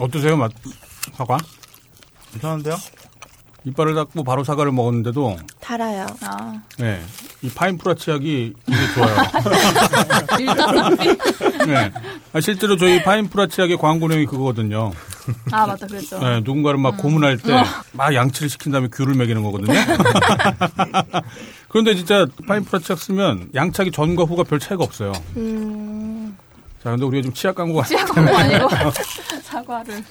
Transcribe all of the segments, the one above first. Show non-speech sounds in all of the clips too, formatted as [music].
어떠세요, 맛 사과? 괜찮은데요? 이빨을 닦고 바로 사과를 먹었는데도 달아요. 아, 네, 이 파인프라 치약이 이게 좋아요. [laughs] [laughs] 네. 아, 실제로 저희 파인프라 치약의 광고 내용이 그거거든요. 아, 맞다. 그랬죠. 네, 누군가를 막 고문할 때 막 양치를 시킨 다음에 귤을 먹이는 거거든요. [laughs] 그런데 진짜 파인프라 치약 쓰면 양착이 전과 후가 별 차이가 없어요. 음, 자, 근데 우리가 좀 치약 광고가 치약 광고 아니고 사과를.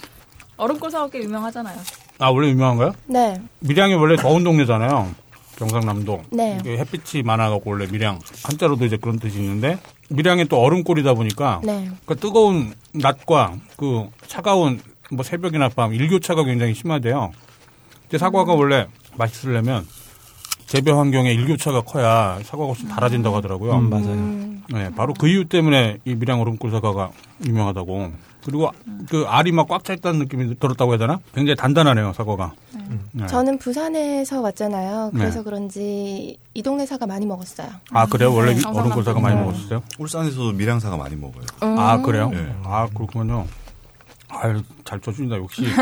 얼음골 사과 꽤 유명하잖아요. 아 원래 유명한가요? 네, 밀양이 원래 더운 동네잖아요. 경상남도. 네. 이게 햇빛이 많아갖고 원래 밀양 한자로도 이제 그런 뜻이 있는데 밀양이 또 얼음골이다 보니까 네. 그 뜨거운 낮과 그 차가운 뭐 새벽이나 밤 일교차가 굉장히 심하대요. 근데 사과가 원래 맛있으려면 재배 환경에 일교차가 커야 사과가 훨씬 달아진다고 하더라고요. 음, 맞아요. 음, 네, 바로 그 이유 때문에 이 밀양 얼음골 사과가 유명하다고. 그리고 그 알이 막 꽉 차 있다는 느낌이 들었다고 해야 되나? 굉장히 단단하네요, 사과가. 네. 저는 부산에서 왔잖아요. 그래서 네. 그런지 이 동네 사과 많이 먹었어요. 아, 그래요? 원래 네, 얼음골 사과 많이 네. 먹었어요? 울산에서도 밀양사가 많이 먹어요. 음. 아, 그래요? 네. 아, 그렇군요. 아유, 잘 쳐준다, 역시. [laughs]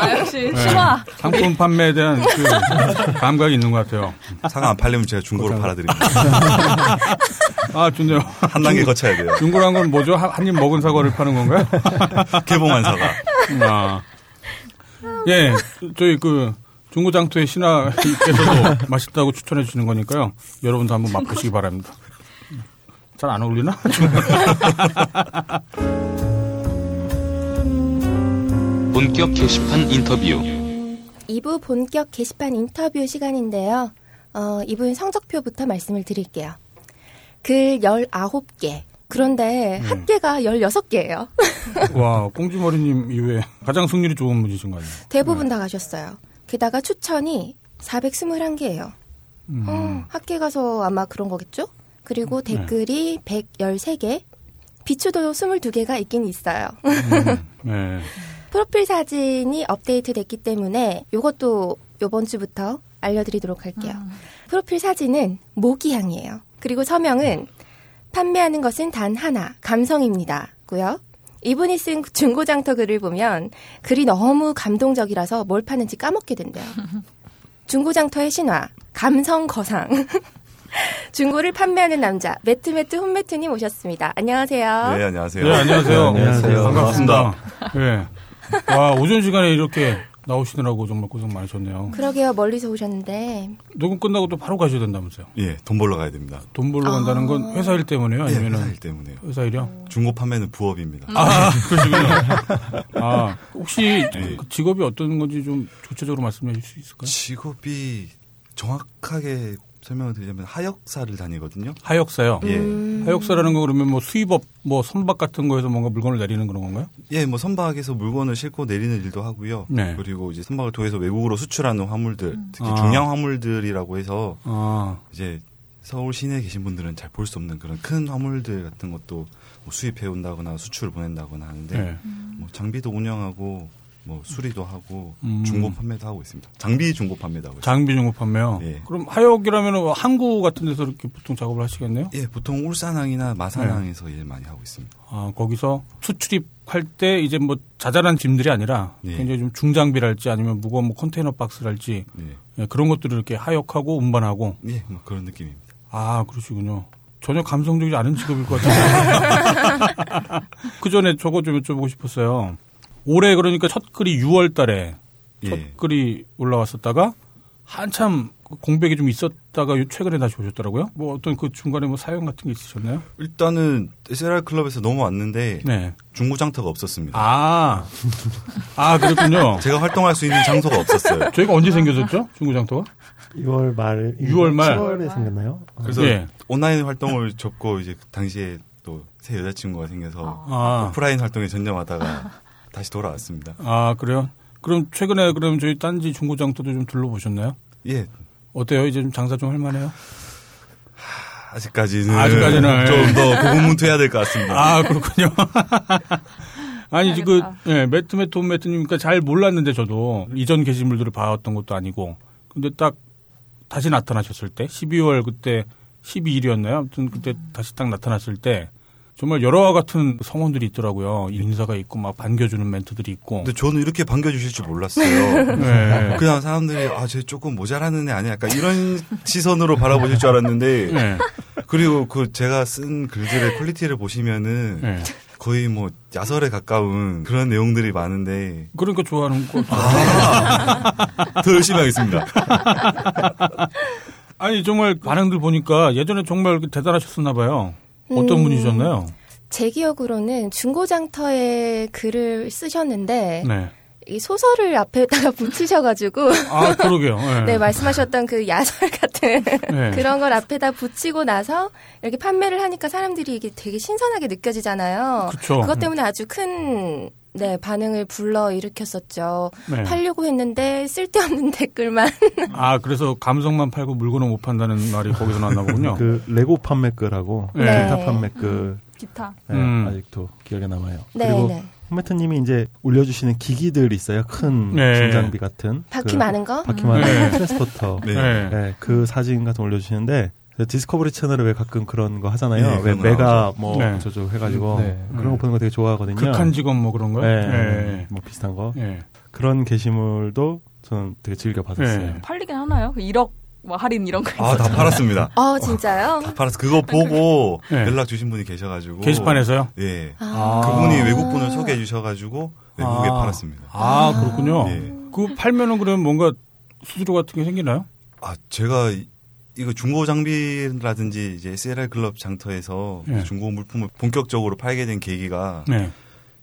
아, 역시 심화. 상품 판매에 대한 그 감각이 있는 것 같아요. 사과 안 팔리면 제가 중고로 팔아드립니다. 아, 좋네요. 한 단계 거쳐야 돼요. 중고란 건 뭐죠? 한 입 먹은 사과를 파는 건가요? [laughs] 개봉한 사과. 아. 예, 저희 그 중고장터의 신하께서도 [laughs] 맛있다고 추천해 주시는 거니까요. 여러분도 한번 맛보시기 바랍니다. 잘 안 어울리나? 본격 게시판 인터뷰 2부 본격 게시판 인터뷰 시간인데요. 어, 이분 성적표부터 말씀을 드릴게요. 글 19개. 그런데 음. 합계가 16개예요. [laughs] 와, 꽁지머리님 이후에 가장 승률이 좋은 분이신 거 아니에요? 대부분 다 가셨어요. 게다가 추천이 421개예요. 음. 어, 학계 가서 아마 그런 거겠죠? 그리고 댓글이 113개, 비추도 22개가 있긴 있어요. [laughs] 네. 프로필 사진이 업데이트 됐기 때문에 이것도 요번 주부터 알려드리도록 할게요. 프로필 사진은 모기향이에요. 그리고 서명은 판매하는 것은 단 하나, 감성입니다. 고요. 이분이 쓴 중고장터 글을 보면 글이 너무 감동적이라서 뭘 파는지 까먹게 된대요. [laughs] 중고장터의 신화, 감성 거상. [laughs] 중고를 판매하는 남자, 매트매트 홈매트님 오셨습니다. 안녕하세요. 네, 안녕하세요. 네, 안녕하세요. 네, 안녕하세요. 반갑습니다. 예. 와, 오전 시간에 이렇게 나오시느라고 정말 고생 많으셨네요. 그러게요, 멀리서 오셨는데. 녹음 끝나고 또 바로 가셔야 된다면서요. 예, 돈 벌러 가야 됩니다. 돈 벌러 간다는 건 회사 일 때문에요? 예, 아니면은 회사 일 때문에요. 회사 일이요? 중고 판매는 부업입니다. 아, 그러시군요. [laughs] 아, 혹시 네. 그 직업이 어떤 건지 좀 구체적으로 말씀해 주실 수 있을까요? 직업이 정확하게 설명을 드리자면 하역사를 다니거든요. 하역사요. 예. 음. 하역사라는 거 그러면 뭐 수입업, 뭐 선박 같은 거에서 뭔가 물건을 내리는 그런 건가요? 예, 뭐 선박에서 물건을 싣고 내리는 일도 하고요. 네. 그리고 이제 선박을 통해서 외국으로 수출하는 화물들, 특히 아. 중량 화물들이라고 해서 아, 이제 서울 시내에 계신 분들은 잘 볼 수 없는 그런 큰 화물들 같은 것도 뭐 수입해 온다거나 수출을 보낸다거나 하는데 네. 뭐 장비도 운영하고 뭐 수리도 하고 음. 중고 판매도 하고 있습니다. 장비 중고 판매도 하고. 장비 중고 판매요. 예. 그럼 하역이라면 항구 같은 데서 이렇게 보통 작업을 하시겠네요? 예, 보통 울산항이나 마산항에서 일 많이 하고 있습니다. 아, 거기서 수출입할 때 이제 뭐 자잘한 짐들이 아니라 예. 굉장히 좀 중장비랄지 아니면 무거운 뭐 컨테이너 박스랄지 네. 예, 그런 것들을 이렇게 하역하고 운반하고 예, 뭐 그런 느낌입니다. 아, 그러시군요. 전혀 감성적이지 않은 직업일 것 같은데. [laughs] [laughs] 그 전에 저거 좀 여쭤보고 싶었어요. 올해 그러니까 첫 글이 6월 달에 첫 예. 글이 올라왔었다가 한참 공백이 좀 있었다가 요- 최근에 다시 오셨더라고요. 뭐 어떤 그 중간에 뭐 사연 같은 게 있으셨나요? 일단은 SLR 클럽에서 넘어왔는데 네. 중고 장터가 없었습니다. 아. 아, 그렇군요. [laughs] 제가 활동할 수 있는 장소가 없었어요. 저희가 언제 생겨졌죠? 중구장터가? 6월 말 6월 말. 7월에 생겼나요? 어. 그래서 예. 온라인 활동을 접고 이제 그 당시에 또 새 여자친구가 생겨서 아. 오프라인 활동에 전념하다가 다시 돌아왔습니다. 아, 그래요? 그럼 최근에 그럼 저희 딴지 중고장터도 좀 둘러보셨나요? 예, 어때요? 이제 좀 장사 좀 할만해요? 아직까지는 아직까지는, 좀 더 고군분투해야 될 것 같습니다. 아, 그렇군요. [laughs] 아니, 지금, 예, 매트, 매트, 홈 매트니까 잘 몰랐는데 저도 이전 게시물들을 봐왔던 것도 아니고. 근데 딱 다시 나타나셨을 때, 12월 그때 12일이었나요? 아무튼 그때 다시 딱 나타났을 때 정말 여러와 같은 성원들이 있더라고요. 인사가 있고 막 반겨주는 멘트들이 있고. 근데 저는 이렇게 반겨주실 줄 몰랐어요. [laughs] 네. 그냥 사람들이 아, 쟤 조금 모자라는 애 아니야? 약간 이런 시선으로 바라보실 줄 알았는데 네. 그리고 그 제가 쓴 글들의 quality를 보시면은 네. 거의 뭐 야설에 가까운 그런 내용들이 많은데 그러니까 좋아하는 거. 더 열심히 하겠습니다. [laughs] 아니 정말 반응들 보니까 예전에 정말 그 대단하셨었나 봐요. 어떤 음. 분이셨나요? 제 기억으로는 중고장터에 글을 쓰셨는데 네. 이 소설을 앞에다가 [laughs] 붙이셔가지고 아 그러게요. [laughs] 네. 네 말씀하셨던 그 야설 같은 네. [laughs] 그런 걸 앞에다 붙이고 나서 이렇게 판매를 하니까 사람들이 이게 되게 신선하게 느껴지잖아요. 그쵸. 것 때문에 아주 큰 네, 반응을 불러 일으켰었죠. 네. 팔려고 했는데 쓸데없는 댓글만. 아 그래서 감성만 팔고 물건은 못 판다는 말이 거기서 나왔나 보군요. 그 레고 판매글하고 네. 기타 판매글 기타. 네, 음. 아직도 기억에 남아요. 네, 그리고 네. 홈메트님이 이제 올려주시는 기기들 있어요. 큰 네. 중장비 같은 바퀴 그 많은 거? 바퀴 네. 많은 [laughs] 트랜스포터. 네. 네. 네, 그 사진 같은 거 올려주시는데 디스커버리 채널에 왜 가끔 그런 거 하잖아요. 네, 왜거 메가. 뭐 네. 저저 해가지고 네. 그런 거 보는 거 되게 좋아하거든요. 극한 직업 뭐 그런 거요? 네, 네. 뭐 비슷한 거 네. 그런 게시물도 저는 되게 즐겨 봤었어요. 네. 팔리긴 하나요? 그 1억 뭐 할인 이런 거 아, 다 팔았습니다. 어, 진짜요? 다 팔았어. 그거 보고 [laughs] 네. 연락 주신 분이 계셔가지고 게시판에서요? 예. 아. 그분이 외국분을 소개해 주셔가지고 외국에 아. 팔았습니다. 아 그렇군요. 예. 그 팔면은 그러면 뭔가 수수료 같은 게 생기나요? 아, 제가 이- 이거 중고 장비라든지 이제 SLR 클럽 장터에서 네. 중고 물품을 본격적으로 팔게 된 계기가 네.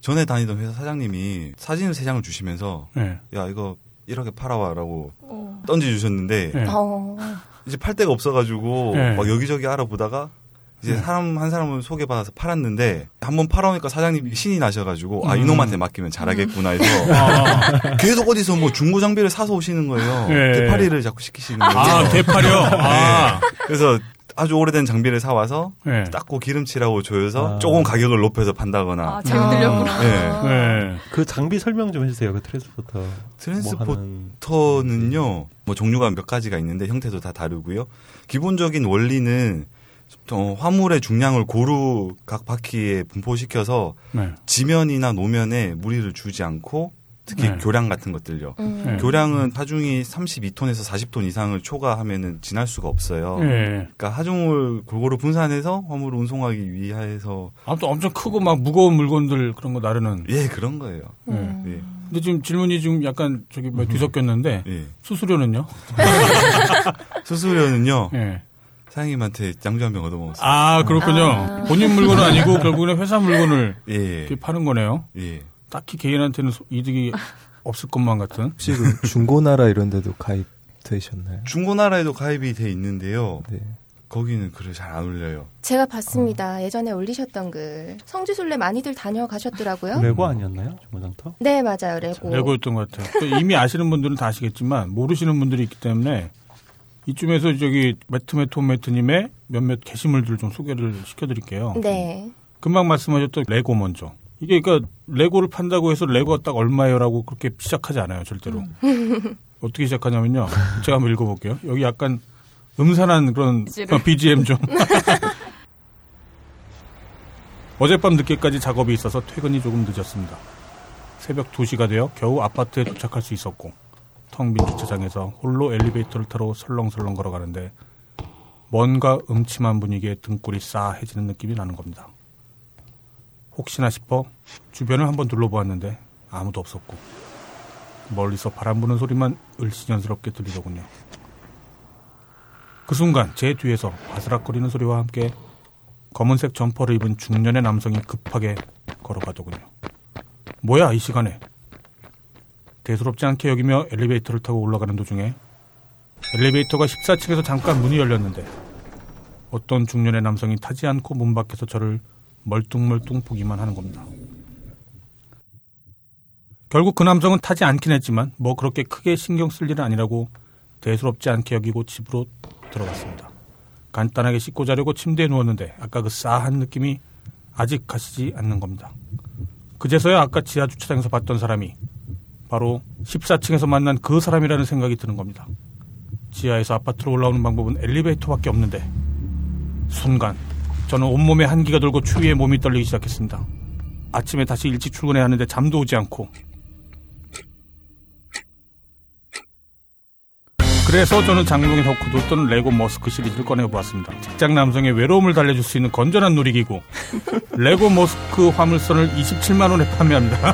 전에 다니던 회사 사장님이 사진을 세 장을 주시면서 네. 야 이거 1억에 팔아와라고 어. 던져주셨는데 네. 어. 이제 팔 데가 없어가지고 네. 막 여기저기 알아보다가 이제 네. 사람 한 사람을 소개받아서 팔았는데 한 번 팔아오니까 사장님이 신이 나셔가지고 아 음. 이놈한테 맡기면 잘하겠구나 해서 아, [laughs] 계속 어디서 뭐 중고 장비를 사서 오시는 거예요. 네. 되팔이를 자꾸 시키시는 거예요. 아 되팔이요? [laughs] 아. 그래서 아주 오래된 장비를 사와서 네. 닦고 기름칠하고 조여서 아. 조금 가격을 높여서 판다거나 아, 재미 들렸구나. 네. 네. 그 장비 설명 좀 해주세요. 그 트랜스포터. 뭐 트랜스포터 하는- 터는요, 뭐 종류가 몇 가지가 있는데 형태도 다 다르고요. 기본적인 원리는 어, 화물의 중량을 고루 각 바퀴에 분포시켜서 네. 지면이나 노면에 무리를 주지 않고 특히 네. 교량 같은 것들요. 음. 네. 교량은 하중이 32톤에서 40톤 이상을 초과하면은 지날 수가 없어요. 네. 그러니까 하중을 골고루 분산해서 화물을 운송하기 위해서 아무튼 엄청 크고 막 무거운 물건들 그런 거 나르는. 예 그런 거예요. 음. 예. 근데 지금 질문이 지금 약간 저기 뭐 뒤섞였는데 예. 수수료는요? [laughs] 수수료는요 예. 사장님한테 양주 한 병 얻어먹었어요. 아 그렇군요. 아. 본인 물건은 아니고 결국에는 회사 물건을 예. 이렇게 파는 거네요. 예. 딱히 개인한테는 소- 이득이 [laughs] 없을 것만 같은. 혹시 그 중고나라 이런 데도 가입되셨나요? 중고나라에도 가입이 돼 있는데요. 네. 거기는 글을 잘 안 올려요. 제가 봤습니다. 예전에 올리셨던 글. 성지순례 많이들 다녀가셨더라고요. 레고 아니었나요? 중고장터? 네, 맞아요. 레고. 레고였던 것 같아요. 또 이미 아시는 분들은 다 아시겠지만 모르시는 분들이 있기 때문에 이쯤에서 저기 매트매트 홈매트님의 몇몇 게시물들을 좀 소개를 시켜드릴게요. 네. 금방 말씀하셨던 레고 먼저. 이게 그러니까 레고를 판다고 해서 레고가 딱 얼마예요라고 그렇게 시작하지 않아요 절대로. [laughs] 어떻게 시작하냐면요. 제가 한번 읽어볼게요. 여기 약간 음산한 그런. BGM 좀. [laughs] 어젯밤 늦게까지 작업이 있어서 퇴근이 조금 늦었습니다. 새벽 2시가 되어 겨우 아파트에 도착할 수 있었고 텅 빈 주차장에서 홀로 엘리베이터를 타러 설렁설렁 걸어가는데 뭔가 음침한 분위기에 등골이 싸해지는 느낌이 나는 겁니다. 혹시나 싶어 주변을 한번 둘러보았는데 아무도 없었고 멀리서 바람 부는 소리만 을씨년스럽게 들리더군요. 그 순간 제 뒤에서 바스락거리는 소리와 함께 검은색 점퍼를 입은 중년의 남성이 급하게 걸어가더군요. 뭐야 이 시간에? 대수롭지 않게 여기며 엘리베이터를 타고 올라가는 도중에 엘리베이터가 14층에서 잠깐 문이 열렸는데 어떤 중년의 남성이 타지 않고 문 밖에서 저를 멀뚱멀뚱 보기만 하는 겁니다. 결국 그 남성은 타지 않긴 했지만 뭐 그렇게 크게 신경 쓸 일은 아니라고 대수롭지 않게 여기고 집으로 들어갔습니다. 간단하게 씻고 자려고 침대에 누웠는데 아까 그 싸한 느낌이 아직 가시지 않는 겁니다. 그제서야 아까 지하 주차장에서 봤던 사람이 바로 14층에서 만난 그 사람이라는 생각이 드는 겁니다. 지하에서 아파트로 올라오는 방법은 엘리베이터밖에 없는데 순간 저 저는 온몸에 한기가 돌고 추위에 몸이 떨리기 시작했습니다. 아침에 다시 일찍 출근해야 하는데 잠도 오지 않고. 그래서 저는 장롱에 넣고 뒀던 레고 머스크 시리즈를 꺼내보았습니다. 직장 남성의 외로움을 달래줄 수 있는 건전한 놀이기구. 레고 머스크 화물선을 27만 원에 판매합니다.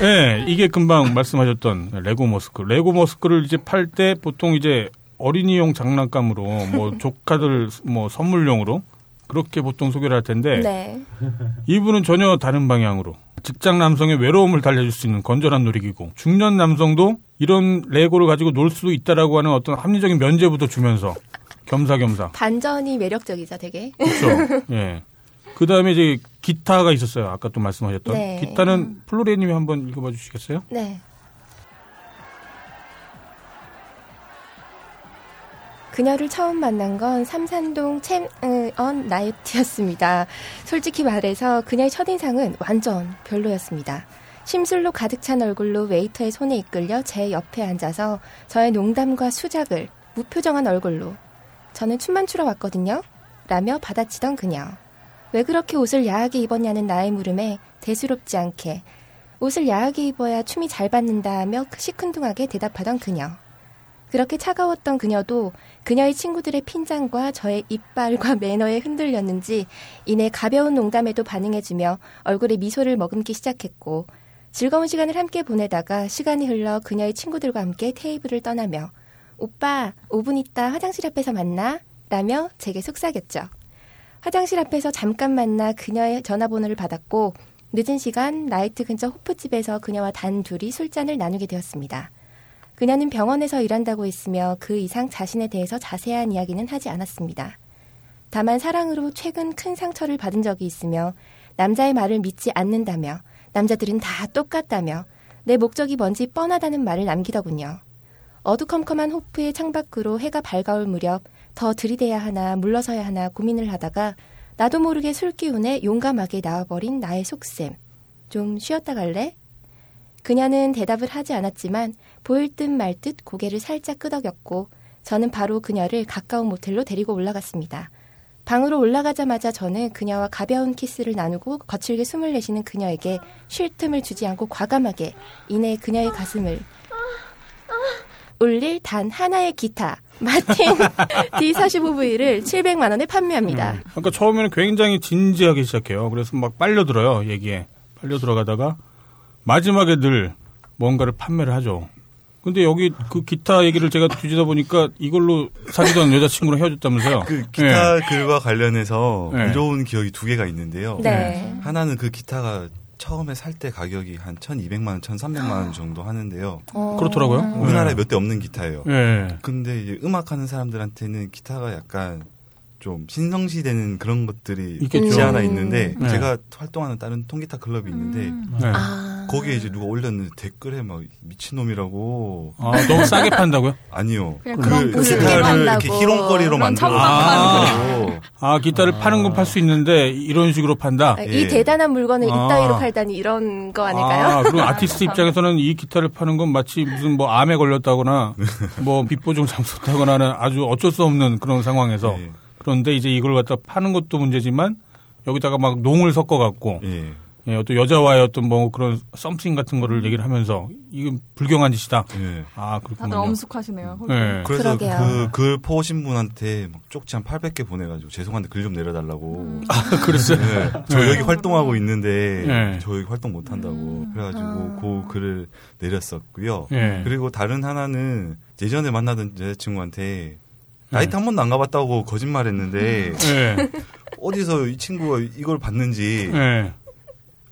네, [laughs] 이게 금방 말씀하셨던 레고 머스크. 레고 머스크를 이제 팔 때 보통 이제 어린이용 장난감으로 뭐 [laughs] 조카들 뭐 선물용으로 그렇게 보통 소개를 할 텐데 네. 이분은 전혀 다른 방향으로 직장 남성의 외로움을 달래줄 수 있는 건전한 놀이기구. 중년 남성도 이런 레고를 가지고 놀 수도 있다라고 하는 어떤 합리적인 면죄부터 주면서 겸사겸사. 반전이 매력적이죠, 되게. 그렇죠. [laughs] 예. 그 다음에 이제 기타가 있었어요. 아까 또 말씀하셨던. 네. 기타는 플로리님이 한번 읽어봐 주시겠어요? 네. 그녀를 처음 만난 건 삼산동 챔피언 나이트였습니다. 솔직히 말해서 그녀의 첫인상은 완전 별로였습니다. 심술로 가득 찬 얼굴로 웨이터의 손에 이끌려 제 옆에 앉아서 저의 농담과 수작을 무표정한 얼굴로 저는 춤만 추러 왔거든요. 라며 받아치던 그녀. 왜 그렇게 옷을 야하게 입었냐는 나의 물음에 대수롭지 않게 옷을 야하게 입어야 춤이 잘 받는다 하며 시큰둥하게 대답하던 그녀. 그렇게 차가웠던 그녀도 그녀의 친구들의 핀잔과 저의 이빨과 [laughs] 매너에 흔들렸는지 이내 가벼운 농담에도 반응해주며 얼굴에 미소를 머금기 시작했고 즐거운 시간을 함께 보내다가 시간이 흘러 그녀의 친구들과 함께 테이블을 떠나며 오빠 5분 있다 화장실 앞에서 만나 라며 제게 속삭였죠. 화장실 앞에서 잠깐 만나 그녀의 전화번호를 받았고 늦은 시간 나이트 근처 호프집에서 그녀와 단 둘이 술잔을 나누게 되었습니다. 그녀는 병원에서 일한다고 했으며 그 이상 자신에 대해서 자세한 이야기는 하지 않았습니다. 다만 사랑으로 최근 큰 상처를 받은 적이 있으며 남자의 말을 믿지 않는다며 남자들은 다 똑같다며 내 목적이 뭔지 뻔하다는 말을 남기더군요. 어두컴컴한 호프의 창밖으로 해가 밝아올 무렵 더 들이대야 하나 물러서야 하나 고민을 하다가 나도 모르게 술 기운에 용감하게 나와버린 나의 속셈. 좀 쉬었다 갈래? 그녀는 대답을 하지 않았지만 보일 듯 말 듯 고개를 살짝 끄덕였고 저는 바로 그녀를 가까운 모텔로 데리고 올라갔습니다. 방으로 올라가자마자 저는 그녀와 가벼운 키스를 나누고 거칠게 숨을 내쉬는 그녀에게 쉴 틈을 주지 않고 과감하게 이내 그녀의 가슴을 울릴 단 하나의 기타 마틴 [laughs] D45V를 700만 원에 판매합니다. 그러니까 처음에는 굉장히 진지하게 시작해요. 그래서 막 빨려 들어요, 얘기에. 빨려 들어가다가 마지막에 늘 뭔가를 판매를 하죠. 근데 여기 그 기타 얘기를 제가 뒤지다 보니까 이걸로 사귀던 여자친구랑 헤어졌다면서요. 그 기타 글과 관련해서 네. 안 좋은 기억이 두 개가 있는데요. 네. 하나는 그 기타가 처음에 살 때 가격이 한 1,200만 원, 1,300만 원 정도 하는데요. 어. 그렇더라고요. 우리나라에 네. 몇대 없는 기타예요. 예. 근데 이제 음악하는 사람들한테는 기타가 약간 좀 신성시되는 그런 것들이 있겠죠. 있지 않아 있는데 네. 제가 활동하는 다른 통기타 클럽이 있는데 네. 아. 거기에 이제 누가 올렸는데 댓글에 막 미친놈이라고 아, 너무 싸게 판다고요? 아니요 그냥 그 기타를. 이렇게 희롱거리로 만들어 아. 아, 기타를 파는 건 팔 수 있는데 이런 식으로 판다? 이 예. 대단한 물건을 아. 이따위로 팔다니 이런 거 아닐까요? 아, 그리고 아티스트 입장에서는 이 기타를 파는 건 마치 무슨 뭐 암에 걸렸다거나 뭐 빗보증 잠수다거나는 아주 어쩔 수 없는 그런 상황에서 예. 그런데 이제 이걸 갖다 파는 것도 문제지만 여기다가 막 농을 섞어 갖고 예. 예, 어떤 여자와의 어떤 뭐 그런 썸씽 같은 거를 얘기를 하면서 이건 불경한 짓이다. 예. 아, 다들 그렇군요. 엄숙하시네요. 예. 그래서 그러게요. 그 글 퍼오신 분한테 막 쪽지 한 800개 보내가지고 죄송한데 글 좀 내려달라고. 아, 그랬어요. 네, 저 네. 여기 활동하고 있는데 네. 저 여기 활동 못 한다고. 그래가지고 그 글을 내렸었고요. 예. 그리고 다른 하나는 예전에 만나던 여자친구한테 나이트 한 번도 안 가봤다고 거짓말했는데 예. 어디서 이 친구가 이걸 봤는지 예.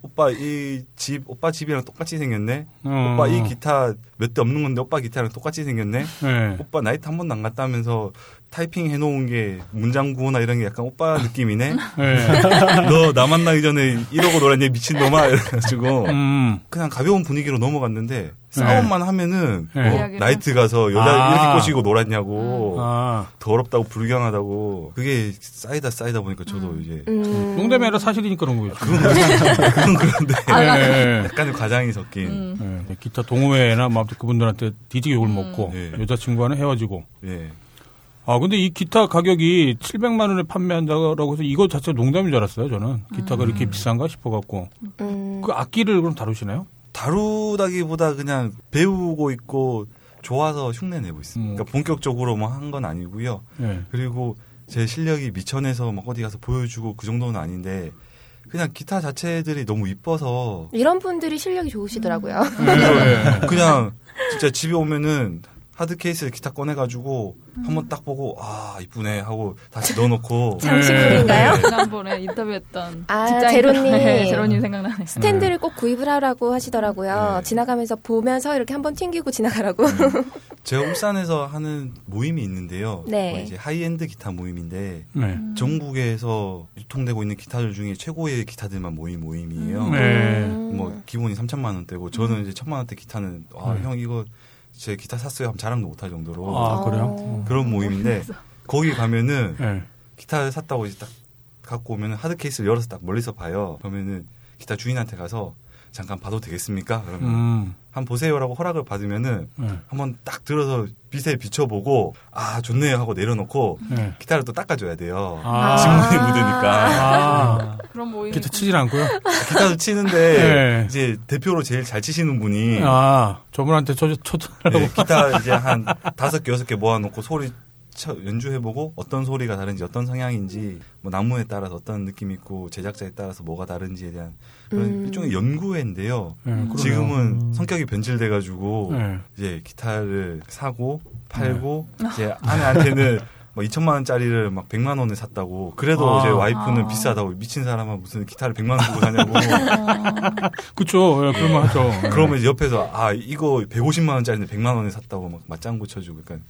오빠 이 집 오빠 집이랑 똑같이 생겼네. 어. 오빠 이 기타 몇 대 없는 건데 오빠 기타랑 똑같이 생겼네. 예. 오빠 나이트 한 번도 안 갔다면서 타이핑 해놓은 게 문장 구호나 이런 게 약간 오빠 느낌이네. 예. [laughs] 너나 만나기 전에 이러고 놀았냐 미친 놈아 [laughs] 이래가지고 음. 그냥 가벼운 분위기로 넘어갔는데 싸움만 하면은 네. 뭐? 나이트 가서 여자 아. 이렇게 꼬시고 놀았냐고 아. 더럽다고 불경하다고 그게 쌓이다 쌓이다 보니까 저도 이제 음. 농담이 아니라 사실이니까 그런 거죠. 그건 [laughs] 그런데 예. 약간의 과장이 섞인 음. 예, 기타 동호회나 뭐 아무튼 그분들한테 뒤지게 욕을 먹고 예. 여자친구와는 헤어지고 예 아, 근데 이 기타 가격이 700만 원에 판매한다고 해서 이거 자체가 농담인 줄 알았어요, 저는. 기타가 이렇게 비싼가 싶어갖고. 음, 그 악기를 그럼 다루시나요? 다루다기보다 그냥 배우고 있고 좋아서 흉내 내고 있어요. 음. 그러니까 본격적으로 뭐 한 건 아니고요. 네. 그리고 제 실력이 미천에서 막 어디 가서 보여주고 그 정도는 아닌데 그냥 기타 자체들이 너무 이뻐서 이런 분들이 실력이 좋으시더라고요. 네. 그냥 진짜 집에 오면은 하드 케이스 기타 꺼내가지고 한번 딱 보고 아 이쁘네 하고 다시 넣어놓고 [laughs] 장식품인가요? 지난번에 인터뷰했던 아, 제로님. [laughs] 네, 제로님 생각나네. 스탠드를 꼭 구입을 하라고 하시더라고요. 네. 지나가면서 보면서 이렇게 한번 튕기고 지나가라고. [laughs] 제가 울산에서 하는 모임이 있는데요. 네. 뭐 이제 하이엔드 기타 모임인데 네. 전국에서 유통되고 있는 기타들 중에 최고의 기타들만 모인 모임이에요. 네. 음. 뭐 기본이 3천만 원대고 저는 이제 천만 원대 기타는 와, 네. 형 이거 제 기타 샀어요 하면 자랑도 못할 정도로 아, 그래요? 어. 그런 모임인데 거기 가면은 네. 기타를 샀다고 이제 딱 갖고 오면은 하드 케이스를 열어서 딱 멀리서 봐요. 그러면은 기타 주인한테 가서 잠깐 봐도 되겠습니까? 그러면 음. 한 보세요라고 허락을 받으면은 네. 한번 딱 들어서 빛에 비춰보고 아 좋네요 하고 내려놓고 네. 기타를 또 닦아줘야 돼요. 아. 지문이 묻으니까 아. 그런 모임. 기타 치진 않고요? 기타도 치는데 [laughs] 네. 이제 대표로 제일 잘 치시는 분이 아, 저분한테 초, 초, 초, 네, 기타 이제 한 다섯 개 여섯 개 모아놓고 소리 쳐- 연주해보고 어떤 소리가 다른지 어떤 성향인지 뭐 나무에 따라서 어떤 느낌이 있고 제작자에 따라서 뭐가 다른지에 대한 그런 음. 일종의 연구회인데요. 네. 지금은 성격이 변질돼가지고 네. 이제 기타를 사고 팔고 이제 아내한테는 [laughs] 뭐 2천만 원짜리를 막 100만 원에 샀다고 그래도 아. 이제 와이프는 아. 비싸다고 미친 사람아 무슨 기타를 100만 원 주고 사냐고 [laughs] 그쵸. 예, 그럴만 하죠. 예. 그러면 이제 옆에서 아 이거 150만 원짜리인데 100만 원에 샀다고 막 맞장구 쳐주고 약간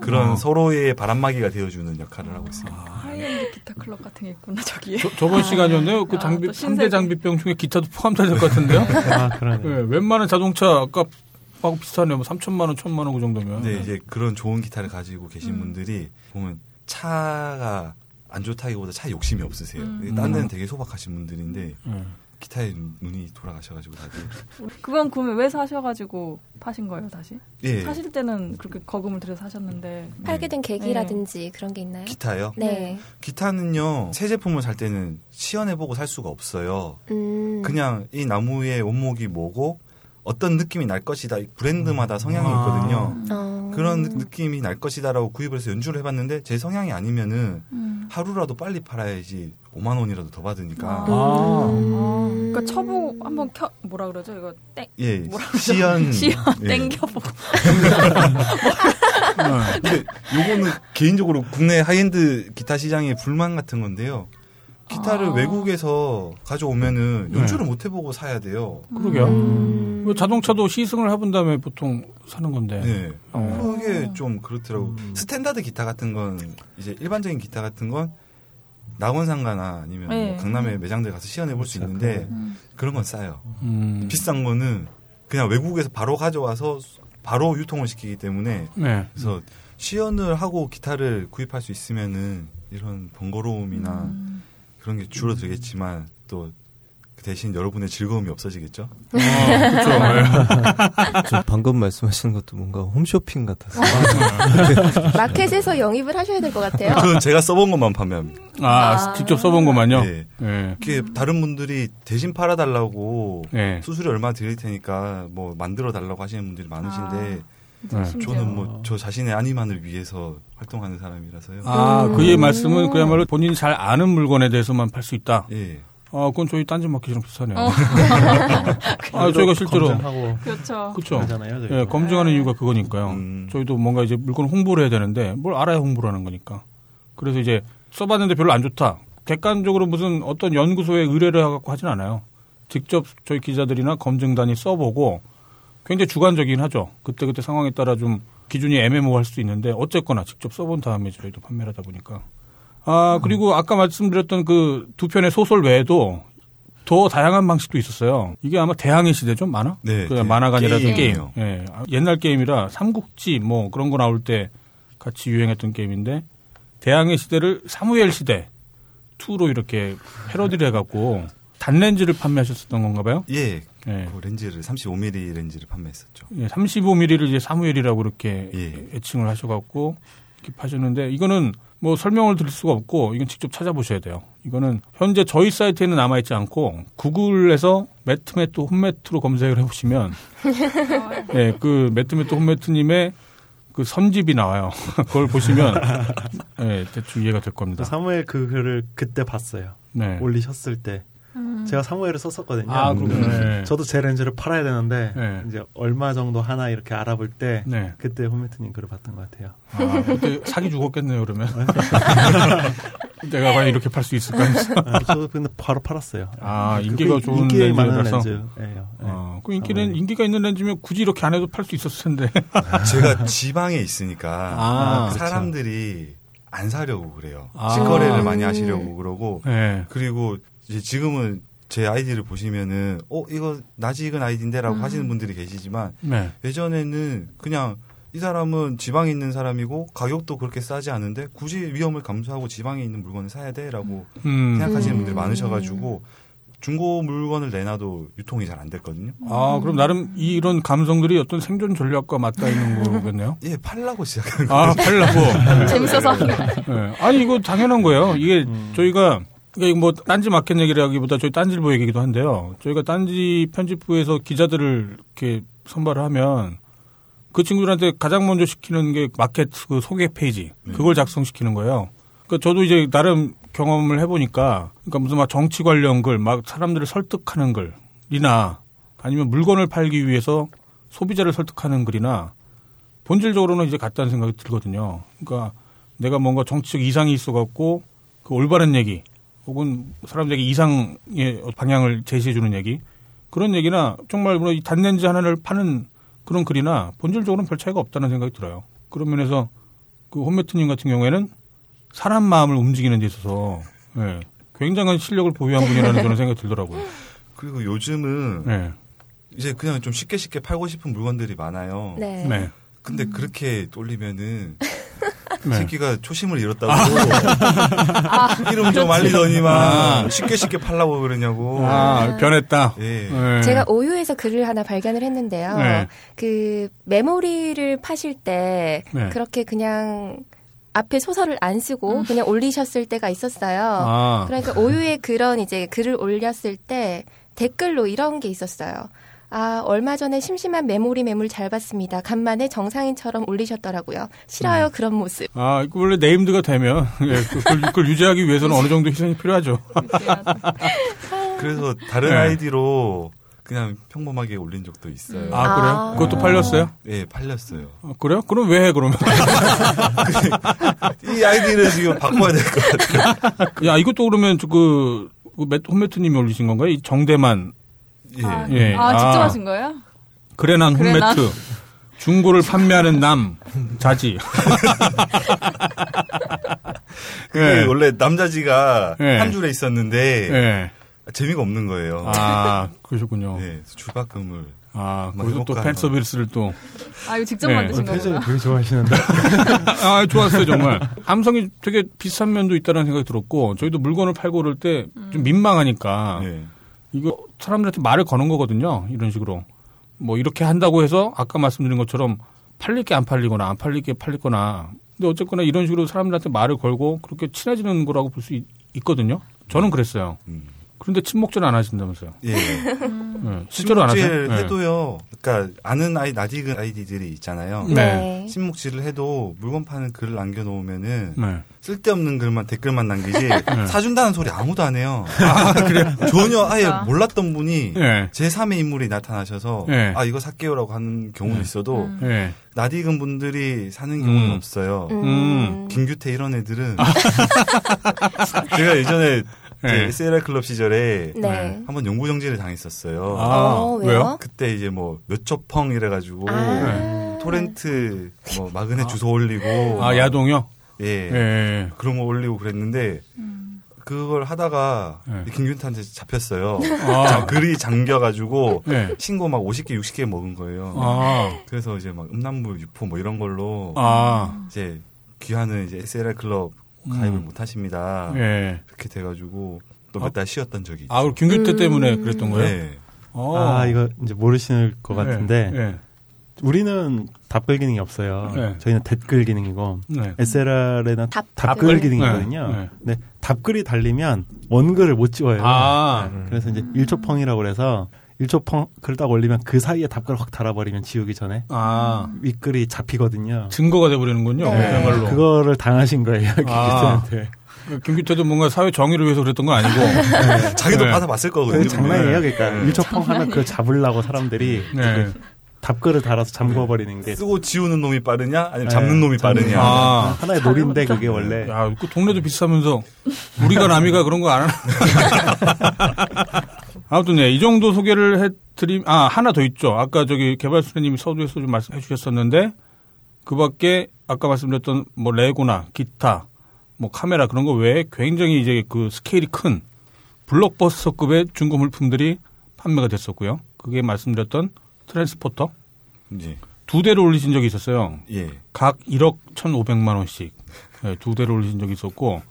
그런 아. 서로의 바람막이가 되어 주는 역할을 하고 있습니다. 하이엔드 기타 클럽 같은 게 있구나 저기에. 저, 저번 시간이었네요. 그 아, 장비, 또 3대 신세계. 장비병 중에 기타도 포함될 것 같은데요? [laughs] 아, 그러네. 예, 웬만한 자동차 값 하고 비슷하네요. 뭐 3천만 원, 1천만 원 그 정도면. 근데 이제 그런 좋은 기타를 가지고 계신 음. 분들이 보면 차가 안 좋다기보다 차 욕심이 없으세요. 음. 딴 데는 되게 소박하신 분들인데 예. 기타에 눈이 돌아가셔가지고 다들 [laughs] 그건 그러면 왜 사셔가지고 파신 거예요 다시? 예 사실 때는 그렇게 거금을 들여 사셨는데. 팔게 된 계기라든지 그런 게 있나요? 기타요. 네. 기타는요 새 제품을 살 때는 시연해보고 살 수가 없어요. 음. 그냥 이 나무의 원목이 뭐고 어떤 느낌이 날 것이다. 이 브랜드마다 성향이 아. 있거든요. 어. 그런 느- 느낌이 날 것이다라고 구입을 해서 연주를 해봤는데 제 성향이 아니면은 음. 하루라도 빨리 팔아야지 5만 원이라도 더 받으니까 아. 음. 그러니까 쳐보고 한번 켜 뭐라 그러죠 이거 땡 예 뭐라 시연 [laughs] 시연 예. 땡겨보고 예. 근데 요거는 개인적으로 국내 하이엔드 기타 시장의 불만 같은 건데요. 기타를 아. 외국에서 가져오면은 네. 연주를 못 해보고 사야 돼요. 그러게요. 음. 뭐 자동차도 시승을 해본 다음에 보통 사는 건데. 네. 어. 그게 좀 그렇더라고. 음. 스탠다드 기타 같은 건 이제 일반적인 기타 같은 건 낙원상가나 아니면 네. 뭐 강남에 매장들 가서 시연해 볼수 그렇죠. 있는데 음. 그런 건 싸요. 음. 비싼 거는 그냥 외국에서 바로 가져와서 바로 유통을 시키기 때문에 네. 그래서 시연을 하고 기타를 구입할 수 있으면은 이런 번거로움이나 음. 그런 게 줄어들겠지만 또그 대신 여러분의 즐거움이 없어지겠죠. 예. 저 방금 말씀하시는 것도 뭔가 홈쇼핑 같았어요. 마켓에서 영입을 하셔야 될 것 같아요. 저는 제가 써본 것만 판매합니다. 아, 아. 직접 써본 것만요? 예. 예. 이게 다른 분들이 대신 팔아달라고 예. 수수료 얼마 드릴 테니까 뭐 만들어 달라고 하시는 분들이 많으신데 네. 저는 뭐 저 자신의 아니만을 위해서 활동하는 사람이라서요. 아, 음. 그의 말씀은 그야말로 본인이 잘 아는 물건에 대해서만 팔 수 있다. 예. 아, 그건 저희 딴지 마켓이랑 비슷하네요. 어. [laughs] 아, 저희가 실제로. 검증하고 그렇죠. 그쵸. 하잖아요. 예, 검증하는 이유가 그거니까요. 음. 저희도 뭔가 이제 물건 홍보를 해야 되는데 뭘 알아야 홍보를 하는 거니까. 그래서 이제 써봤는데 별로 안 좋다. 객관적으로 무슨 어떤 연구소에 의뢰를 해갖고 하진 않아요. 직접 저희 기자들이나 검증단이 써보고 굉장히 주관적이긴 하죠. 그때그때 상황에 따라 좀 기준이 애매모호할 수 있는데 어쨌거나 직접 써본 다음에 저희도 판매를 하다 보니까. 아, 그리고 아까 말씀드렸던 그 두 편의 소설 외에도 더 다양한 방식도 있었어요. 이게 아마 대항해 시대죠, 만화? 네, 그 게- 만화가 아니라 게임. 게임이요. 예. 아, 옛날 게임이라 삼국지 뭐 그런 거 나올 때 같이 유행했던 게임인데 대항해 시대를 사무엘 시대 2로 이렇게 패러디를 해갖고 단렌즈를 판매하셨었던 건가 봐요. 예. 예. 그 렌즈를 35mm 렌즈를 판매했었죠. 예, 35mm를 이제 사무엘이라고 이렇게 예. 애칭을 하셔갖고 이렇게 파셨는데 이거는 뭐 설명을 드릴 수가 없고 이건 직접 찾아보셔야 돼요. 이거는 현재 저희 사이트에는 남아있지 않고 구글에서 매트매트 홈매트로 검색을 해보시면 [laughs] 예, 그 매트매트 홈매트님의 그 선집이 나와요. [laughs] 그걸 보시면 예, 대충 이해가 될 겁니다. 사무엘 그 글을 그때 봤어요. 네. 올리셨을 때 제가 사무엘을 썼었거든요. 아, 그렇군요. 음. 네. 저도 제 렌즈를 팔아야 되는데 네. 이제 얼마 정도 하나 이렇게 알아볼 때 네. 그때 홈매트님 글을 봤던 것 같아요. 아, 그때 사기 죽었겠네요, 그러면. [laughs] 내가 과연 이렇게 팔 수 있을까. 아, 저도 근데 바로 팔았어요. 아, 그 인기가 그 좋은 인기 많은 렌즈라서? 렌즈예요. 네. 어, 그 인기는, 사무엘. 인기가 있는 렌즈면 굳이 이렇게 안 해도 팔 수 있었을 텐데. 제가 지방에 있으니까 아, 그렇죠. 사람들이 안 사려고 그래요. 아. 직거래를 많이 하시려고 그러고 네. 그리고 이제 지금은 제 아이디를 보시면은 어 이거 낯익은 아이디인데라고 하시는 분들이 계시지만 네. 예전에는 그냥 이 사람은 지방에 있는 사람이고 가격도 그렇게 싸지 않은데 굳이 위험을 감수하고 지방에 있는 물건을 사야 돼라고 음. 생각하시는 음. 분들이 많으셔가지고 중고 물건을 내놔도 유통이 잘 안 됐거든요. 아, 그럼 나름 이런 감성들이 어떤 생존 전략과 맞닿아 있는 [laughs] 거겠네요? 예, 팔라고 시작한 아, 팔라고. [laughs] 재밌어서 하는 거. 네. 아니, 이거 당연한 거예요. 이게 음. 저희가, 그러니까 뭐, 딴지 마켓 얘기라기보다 저희 딴지일보 얘기기도 한데요. 저희가 딴지 편집부에서 기자들을 이렇게 선발을 하면 그 친구들한테 가장 먼저 시키는 게 마켓 그 소개 페이지. 그걸 작성시키는 거예요. 그러니까 저도 이제 나름 경험을 해보니까 그러니까 무슨 막 정치 관련 글, 막 사람들을 설득하는 글이나 아니면 물건을 팔기 위해서 소비자를 설득하는 글이나 본질적으로는 이제 같다는 생각이 들거든요. 그러니까 내가 뭔가 정치적 이상이 있어갖고 그 올바른 얘기 혹은 사람들에게 이상의 방향을 제시해 주는 얘기 그런 얘기나 정말 뭐이 단렌즈 하나를 파는 그런 글이나 본질적으로는 별 차이가 없다는 생각이 들어요. 그런 면에서 그 홈매트님 같은 경우에는 사람 마음을 움직이는 데 있어서 예, 굉장한 실력을 보유한 분이라는 저는 생각이 들더라고요. 그리고 요즘은 네. 이제 그냥 좀 쉽게 쉽게 팔고 싶은 물건들이 많아요. 네. 네. 근데 그렇게 돌리면은 네. 새끼가 초심을 잃었다고 이름 좀 알리더니만 아. 쉽게 쉽게 팔라고 그러냐고. 아, 변했다. 예. 네. 제가 오유에서 글을 하나 발견을 했는데요. 네. 그 메모리를 파실 때 네. 그렇게 그냥 앞에 소설을 안 쓰고 그냥 올리셨을 때가 있었어요. 아. 그러니까 오유에 그런 이제 글을 올렸을 때 댓글로 이런 게 있었어요. 아, 얼마 전에 심심한 메모리 매물 잘 봤습니다. 간만에 정상인처럼 올리셨더라고요. 싫어요, 그런 모습. 아, 원래 네임드가 되면 예, 그- 그걸, 그걸 유지하기 위해서는 어느 정도 희생이 필요하죠. [laughs] 그래서 다른 네. 아이디로 그냥 평범하게 올린 적도 있어요. 아, 그래요? 아. 그것도 팔렸어요? 예, 팔렸어요. 아, 그래요? 그럼 왜 해, 그러면? [laughs] 이 아이디를 지금 바꿔야 될 것 같아요. 야, 이것도 그러면 저 그, 그 매- 홈매트님이 올리신 건가요? 이 정대만. 예. 아, 예. 아, 직접 아. 하신 거예요? 그래난 그래난. 홈매트. 중고를 판매하는 남. 자지. [laughs] 예. 원래 남자지가 예. 한 줄에 있었는데 예. 재미가 없는 거예요. 아, 그러셨군요. 네, 주박금을 아, 거기서 또 해볼까 팬 해서. 서비스를 또. 아, 이거 직접 네. 만드신 표정이 거구나. 되게 좋아하시는데. [laughs] 아, 좋았어요, 정말. 함성이 되게 비싼 면도 있다는 생각이 들었고, 저희도 물건을 팔고 그럴 때좀 민망하니까, 네. 이거 사람들한테 말을 거는 거거든요. 이런 식으로. 뭐 이렇게 한다고 해서 아까 말씀드린 것처럼 팔릴 게 안 팔리거나 안 팔릴 게 팔리거나. 근데 어쨌거나 이런 식으로 사람들한테 말을 걸고 그렇게 친해지는 거라고 볼 수 있거든요. 저는 그랬어요. 음. 그런데 친목질 안 하신다면서요. 예. 네, 실제로 안 하세요? 네. 해도요. 그러니까 아는 아이 낯익은 아이디들이 있잖아요. 네. 신목질을 해도 물건 파는 글을 남겨놓으면은 네. 쓸데없는 글만 댓글만 남기지 [laughs] 사준다는 소리 아무도 안 해요. [laughs] [laughs] 전혀 아예. 몰랐던 분이 네. 제 3의 인물이 나타나셔서 네. 아 이거 살게요라고 하는 경우는 있어도 음. 네. 낯익은 분들이 사는 경우는 음. 없어요. 음. 김규태 이런 애들은 제가 예전에 제 네. SLR 클럽 시절에 네. 한번 연구 정지를 당했었어요. 아, 어, 왜요? 왜요? 그때 이제 뭐 몇초펑 이래가지고 아. 토렌트 뭐 마그넷 주소 올리고 아, 야동요? 예 예. 그런 거 올리고 그랬는데 그걸 하다가 네. 김균태한테 잡혔어요. 아. 자, 글이 잠겨가지고 네. 신고 막 50개 60개 먹은 거예요. 아. 그래서 이제 막 음란물 유포 뭐 이런 걸로 아. 이제 귀하는 이제 SLR 클럽 가입을 음. 못 하십니다. 예. 그렇게 돼가지고 또 몇달 쉬었던 적이 있죠. 아, 그리고 김규태 음. 때문에 그랬던 거예요? 네. 어. 아, 이거 이제 모르시는 것 같은데, 예. 예. 우리는 답글 기능이 없어요. 네. 저희는 댓글 기능이고 네. SLR에는 답- 답글 답글? 기능이거든요. 네, 네. 근데 답글이 달리면 원글을 못 지워요. 아, 그래서 이제 1초펑이라고 그래서 1초펑 글 딱 올리면 그 사이에 답글 확 달아버리면 지우기 전에 아, 윗글이 잡히거든요. 증거가 돼버리는군요. 네. 그야말로. 그거를 당하신 거예요, 아. 기기한테. 김기태도 뭔가 사회 정의를 위해서 그랬던 건 아니고. [laughs] 자기도 네. 받아봤을 거거든요. 그 장난이에요. 그러니까 네. 1초펑 하면 그걸 잡으려고 사람들이 네. 답글을 달아서 잠궈버리는 게 쓰고 지우는 놈이 빠르냐, 아니면 네, 잡는 놈이 빠르냐. 아. 하나의 놀인데 그게 원래 야, 그 동네도 비슷하면서 우리가 남이가 그런 거 안 하나? [laughs] 아무튼 네, 이 정도 소개를 해드림. 아 하나 더 있죠. 아까 저기 개발수님이 서두에서 좀 말씀해 주셨었는데 그밖에 아까 말씀드렸던 뭐 레고나 기타, 뭐 카메라 그런 거 외에 굉장히 이제 그 스케일이 큰 블록버스터급의 중고 물품들이 판매가 됐었고요. 그게 말씀드렸던 트랜스포터 이제 두 대를 올리신 적이 있었어요. 예. 각 1억 1,500만 원씩 네, 두 대를 올리신 적이 있었고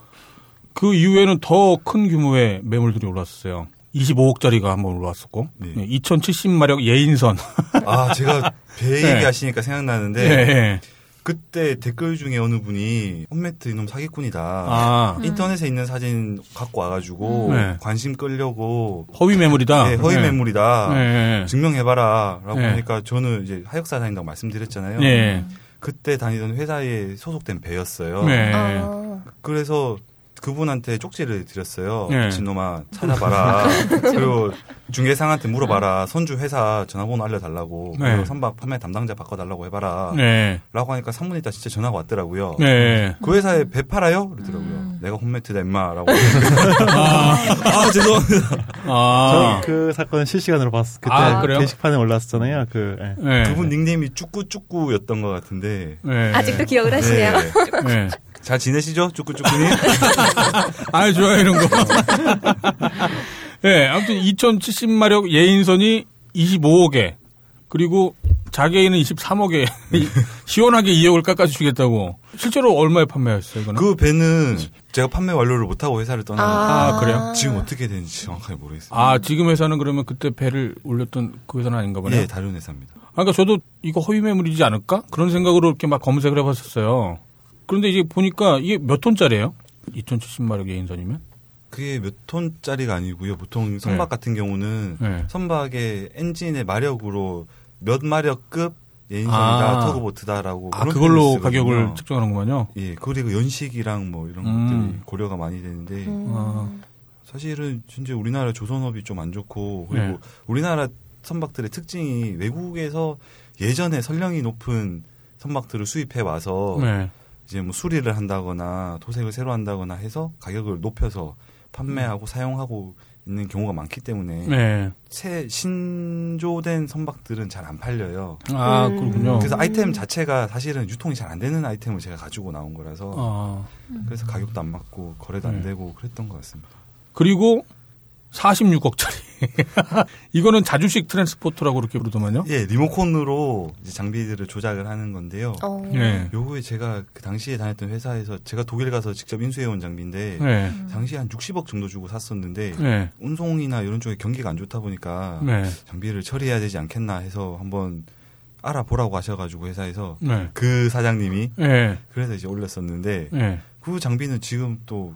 그 이후에는 더 큰 규모의 매물들이 올랐었어요. 25억짜리가 한번 올라왔었고 네. 2070마력 예인선 [laughs] 아, 제가 배 네. 얘기하시니까 생각나는데 네. 네. 그때 댓글 중에 어느 분이 홈매트 이놈 사기꾼이다. 아 인터넷에 있는 사진 갖고 와가지고 네. 관심 끌려고 허위 매물이다. 네, 허위 네. 매물이다. 네. 증명해봐라라고 네. 하니까 저는 이제 하역사 다닌다고 말씀드렸잖아요. 네. 그때 다니던 회사에 소속된 배였어요. 네. 어, 그래서 그분한테 쪽지를 드렸어요. 네. 진놈아 찾아봐라. [laughs] 그리고 중개상한테 물어봐라. 손주 회사 전화번호 알려달라고. 네. 선박 판매 담당자 바꿔달라고 해봐라. 네. 라고 하니까 3분 있다 진짜 전화가 왔더라고요. 네. 그 회사에 배 팔아요? 그러더라고요. 내가 홈매트다 임마라고. [laughs] 아, 죄송합니다. 아. 저는 그 사건 실시간으로 봤어. 그때 아, 그래요? 게시판에 올랐었잖아요. 그 예. 네. 그분 닉네임이 쭈꾸쭈꾸였던 것 같은데. 네. 아직도 기억을 하시네요. 네. 네. 잘 지내시죠? 쭈꾸쭈꾸님? [laughs] 아, 좋아요, 이런 거. 네, [laughs] 아무튼 2070마력 예인선이 25억에, 그리고 자개인은 23억에, [laughs] 시원하게 2억을 깎아주시겠다고. 실제로 얼마에 판매하셨어요, 이거는? 그 배는 제가 판매 완료를 못하고 회사를 떠나는 아, 그래요? 지금 어떻게 되는지 정확하게 모르겠어요. 아, 지금 회사는 그러면 그때 배를 올렸던 그 회사는 아닌가 보네요. 예, 다른 회사입니다. 아, 그러니까 저도 이거 허위 매물이지 않을까? 그런 생각으로 이렇게 막 검색을 해봤었어요. 그런데 이제 보니까 이게 몇 톤짜리예요? 2070마력 예인선이면? 그게 몇 톤짜리가 아니고요. 보통 선박 네. 같은 경우는 네. 선박의 엔진의 마력으로 몇 마력급 예인선이다, 아. 터그보트다라고 아, 그런 그걸로. 가격을 측정하는구만요. 예, 그리고 연식이랑 뭐 이런 음. 것들이 고려가 많이 되는데 음. 아. 사실은 현재 우리나라 조선업이 좀 안 좋고 그리고 네. 우리나라 선박들의 특징이 외국에서 예전에 선량이 높은 선박들을 수입해 와서 네. 이제 뭐 수리를 한다거나 도색을 새로 한다거나 해서 가격을 높여서 판매하고 사용하고 있는 경우가 많기 때문에 네. 새 신조된 선박들은 잘 안 팔려요. 아, 음. 그렇군요. 그래서 아이템 자체가 사실은 유통이 잘 안 되는 아이템을 제가 가지고 나온 거라서 아. 그래서 가격도 안 맞고 거래도 안 네. 되고 그랬던 것 같습니다. 그리고 46억짜리. [laughs] 이거는 자주식 트랜스포터라고 그렇게 부르더만요. 예, 리모컨으로 이제 장비들을 조작을 하는 건데요. 어. 네. 요거에 제가 그 당시에 다녔던 회사에서 제가 독일 가서 직접 인수해온 장비인데 네. 당시에 한 60억 정도 주고 샀었는데 네. 운송이나 이런 쪽에 경기가 안 좋다 보니까 네. 장비를 처리해야 되지 않겠나 해서 한번 알아보라고 하셔가지고 회사에서 네. 그 사장님이 네. 그래서 이제 올렸었는데 네. 그 장비는 지금 또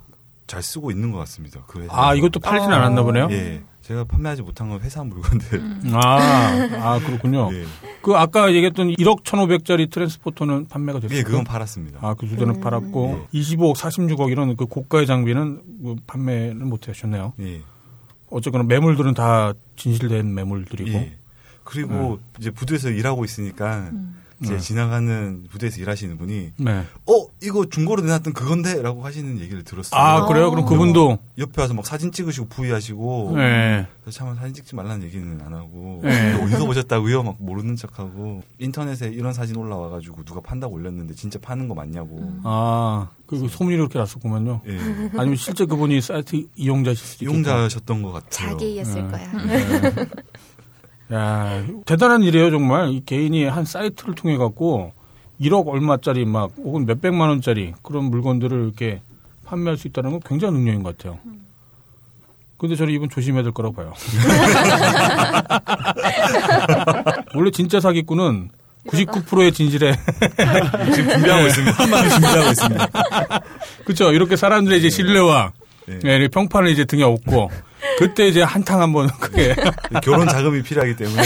잘 쓰고 있는 것 같습니다. 그 회사. 아, 이것도 팔진 않았나 보네요. 예, 제가 판매하지 못한 건 회사 물건들. 아, 아, 그렇군요. 예, 그 아까 얘기했던 1억 1,500짜리 트랜스포터는 판매가 됐어요. 예, 그건 팔았습니다. 아, 그 두 대는 팔았고 네. 25억, 46억 이런 그 고가의 장비는 뭐 판매는 못 하셨네요. 예, 어쨌거나 매물들은 다 진실된 매물들이고. 예. 그리고 이제 부두에서 일하고 있으니까 이제 네. 지나가는 부두에서 일하시는 분이 네. 어 이거 중고로 내놨던 그건데라고 하시는 얘기를 들었어요. 아, 그래요? 그럼 그분도 옆에 와서 막 사진 찍으시고 부의하시고 네. 그래서 참 사진 찍지 말라는 얘기는 안 하고 네. [laughs] 어디서 보셨다고요? 막 모르는 척하고 인터넷에 이런 사진 올라와가지고 누가 판다고 올렸는데 진짜 파는 거 맞냐고. 아, 그 소문이 그렇게 났었구만요. 예. 아니면 실제 그분이 사이트 이용자실 수도 있겠다. 이용자셨던 것 같아요. 자기였을 네. 거야. 네. [laughs] 야, 대단한 일이에요, 정말. 이 개인이 한 사이트를 통해 갖고 1억 얼마짜리 막 혹은 몇백만 원짜리 그런 물건들을 이렇게 판매할 수 있다는 건 굉장한 능력인 것 같아요. 근데 저는 이분 조심해야 될 거라고 봐요. [laughs] 원래 진짜 사기꾼은 99%의 진실에 [laughs] 지금 준비하고 있습니다. 한마디 준비하고 있습니다. [laughs] 그렇죠. 이렇게 사람들의 이제 신뢰와 네. 예, 평판을 이제 등에 업고 그때 이제 한탕 한번 [laughs] 크게 결혼 자금이 필요하기 때문에